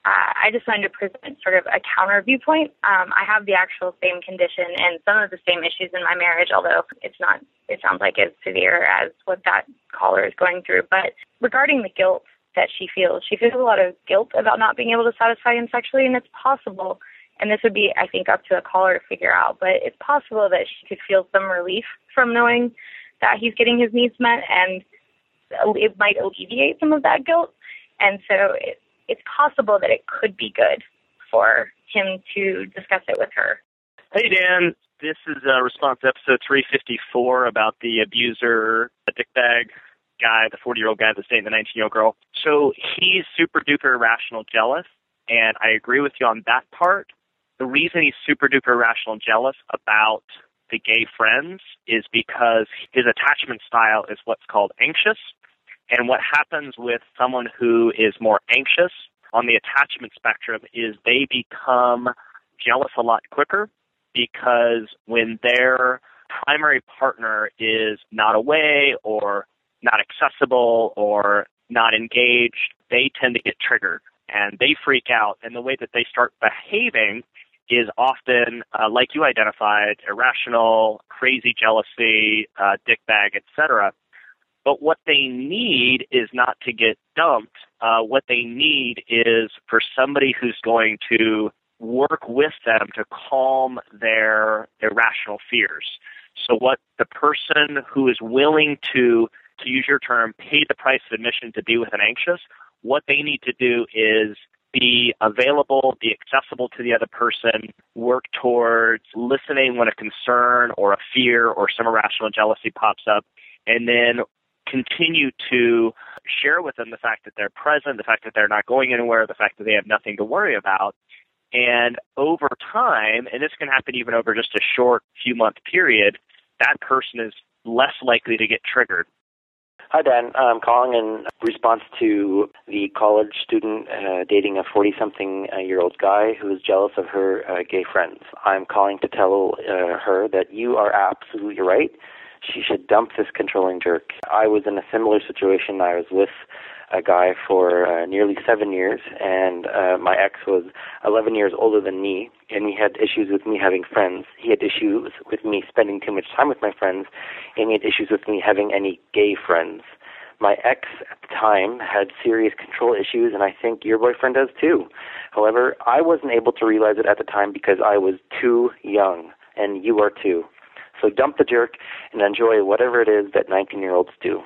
uh, I just wanted to present sort of a counter viewpoint. Um, I have the actual same condition and some of the same issues in my marriage, although it's not, it sounds like as severe as what that caller is going through. But regarding the guilt that she feels, she feels a lot of guilt about not being able to satisfy him sexually, and it's possible, and this would be, I think, up to a caller to figure out, but it's possible that she could feel some relief from knowing that he's getting his needs met, and it might alleviate some of that guilt. And so it, it's possible that it could be good for him to discuss it with her. Hey, Dan. This is a response to episode 354 about the abuser, the dickbag guy, the 40 year old guy that's dating the 19 year old girl. So he's super duper irrational jealous, and I agree with you on that part. The reason he's super duper irrational jealous about the gay friends is because his attachment style is what's called anxious. And what happens with someone who is more anxious on the attachment spectrum is they become jealous a lot quicker because when their primary partner is not away or not accessible or not engaged, they tend to get triggered and they freak out. And the way that they start behaving is often, uh, like you identified, irrational, crazy jealousy, uh, dickbag, etc. But what they need is not to get dumped. Uh, what they need is for somebody who's going to work with them to calm their irrational fears. So what the person who is willing to, to use your term, pay the price of admission to be with an anxious, what they need to do is be available, be accessible to the other person, work towards listening when a concern or a fear or some irrational jealousy pops up, and then continue to share with them the fact that they're present, the fact that they're not going anywhere, the fact that they have nothing to worry about. And over time, and this can happen even over just a short few month period, that person is less likely to get triggered. Hi, Dan. I'm calling in response to the college student uh, dating a 40 something uh, year old guy who is jealous of her uh, gay friends. I'm calling to tell uh, her that you are absolutely right she should dump this controlling jerk. I was in a similar situation. I was with a guy for uh, nearly seven years, and uh, my ex was 11 years older than me, and he had issues with me having friends. He had issues with me spending too much time with my friends, and he had issues with me having any gay friends. My ex at the time had serious control issues, and I think your boyfriend does too. However, I wasn't able to realize it at the time because I was too young, and you are too. So dump the jerk and enjoy whatever it is that 19 year olds do.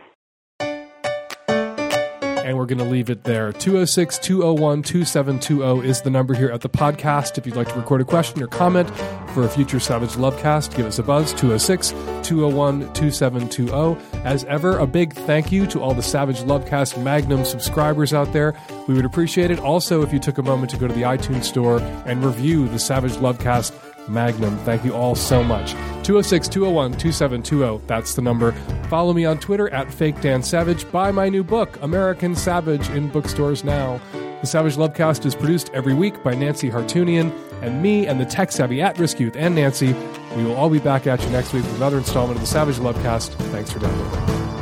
And we're going to leave it there. 206 201 2720 is the number here at the podcast. If you'd like to record a question or comment for a future Savage Lovecast, give us a buzz 206 201 2720. As ever, a big thank you to all the Savage Lovecast Magnum subscribers out there. We would appreciate it. Also, if you took a moment to go to the iTunes store and review the Savage Lovecast Magnum. Thank you all so much. 206 201 2720. That's the number. Follow me on Twitter at Fake Dan Savage. Buy my new book, American Savage, in bookstores now. The Savage Lovecast is produced every week by Nancy Hartunian and me and the tech savvy at risk youth and Nancy. We will all be back at you next week with another installment of the Savage Lovecast. Thanks for downloading.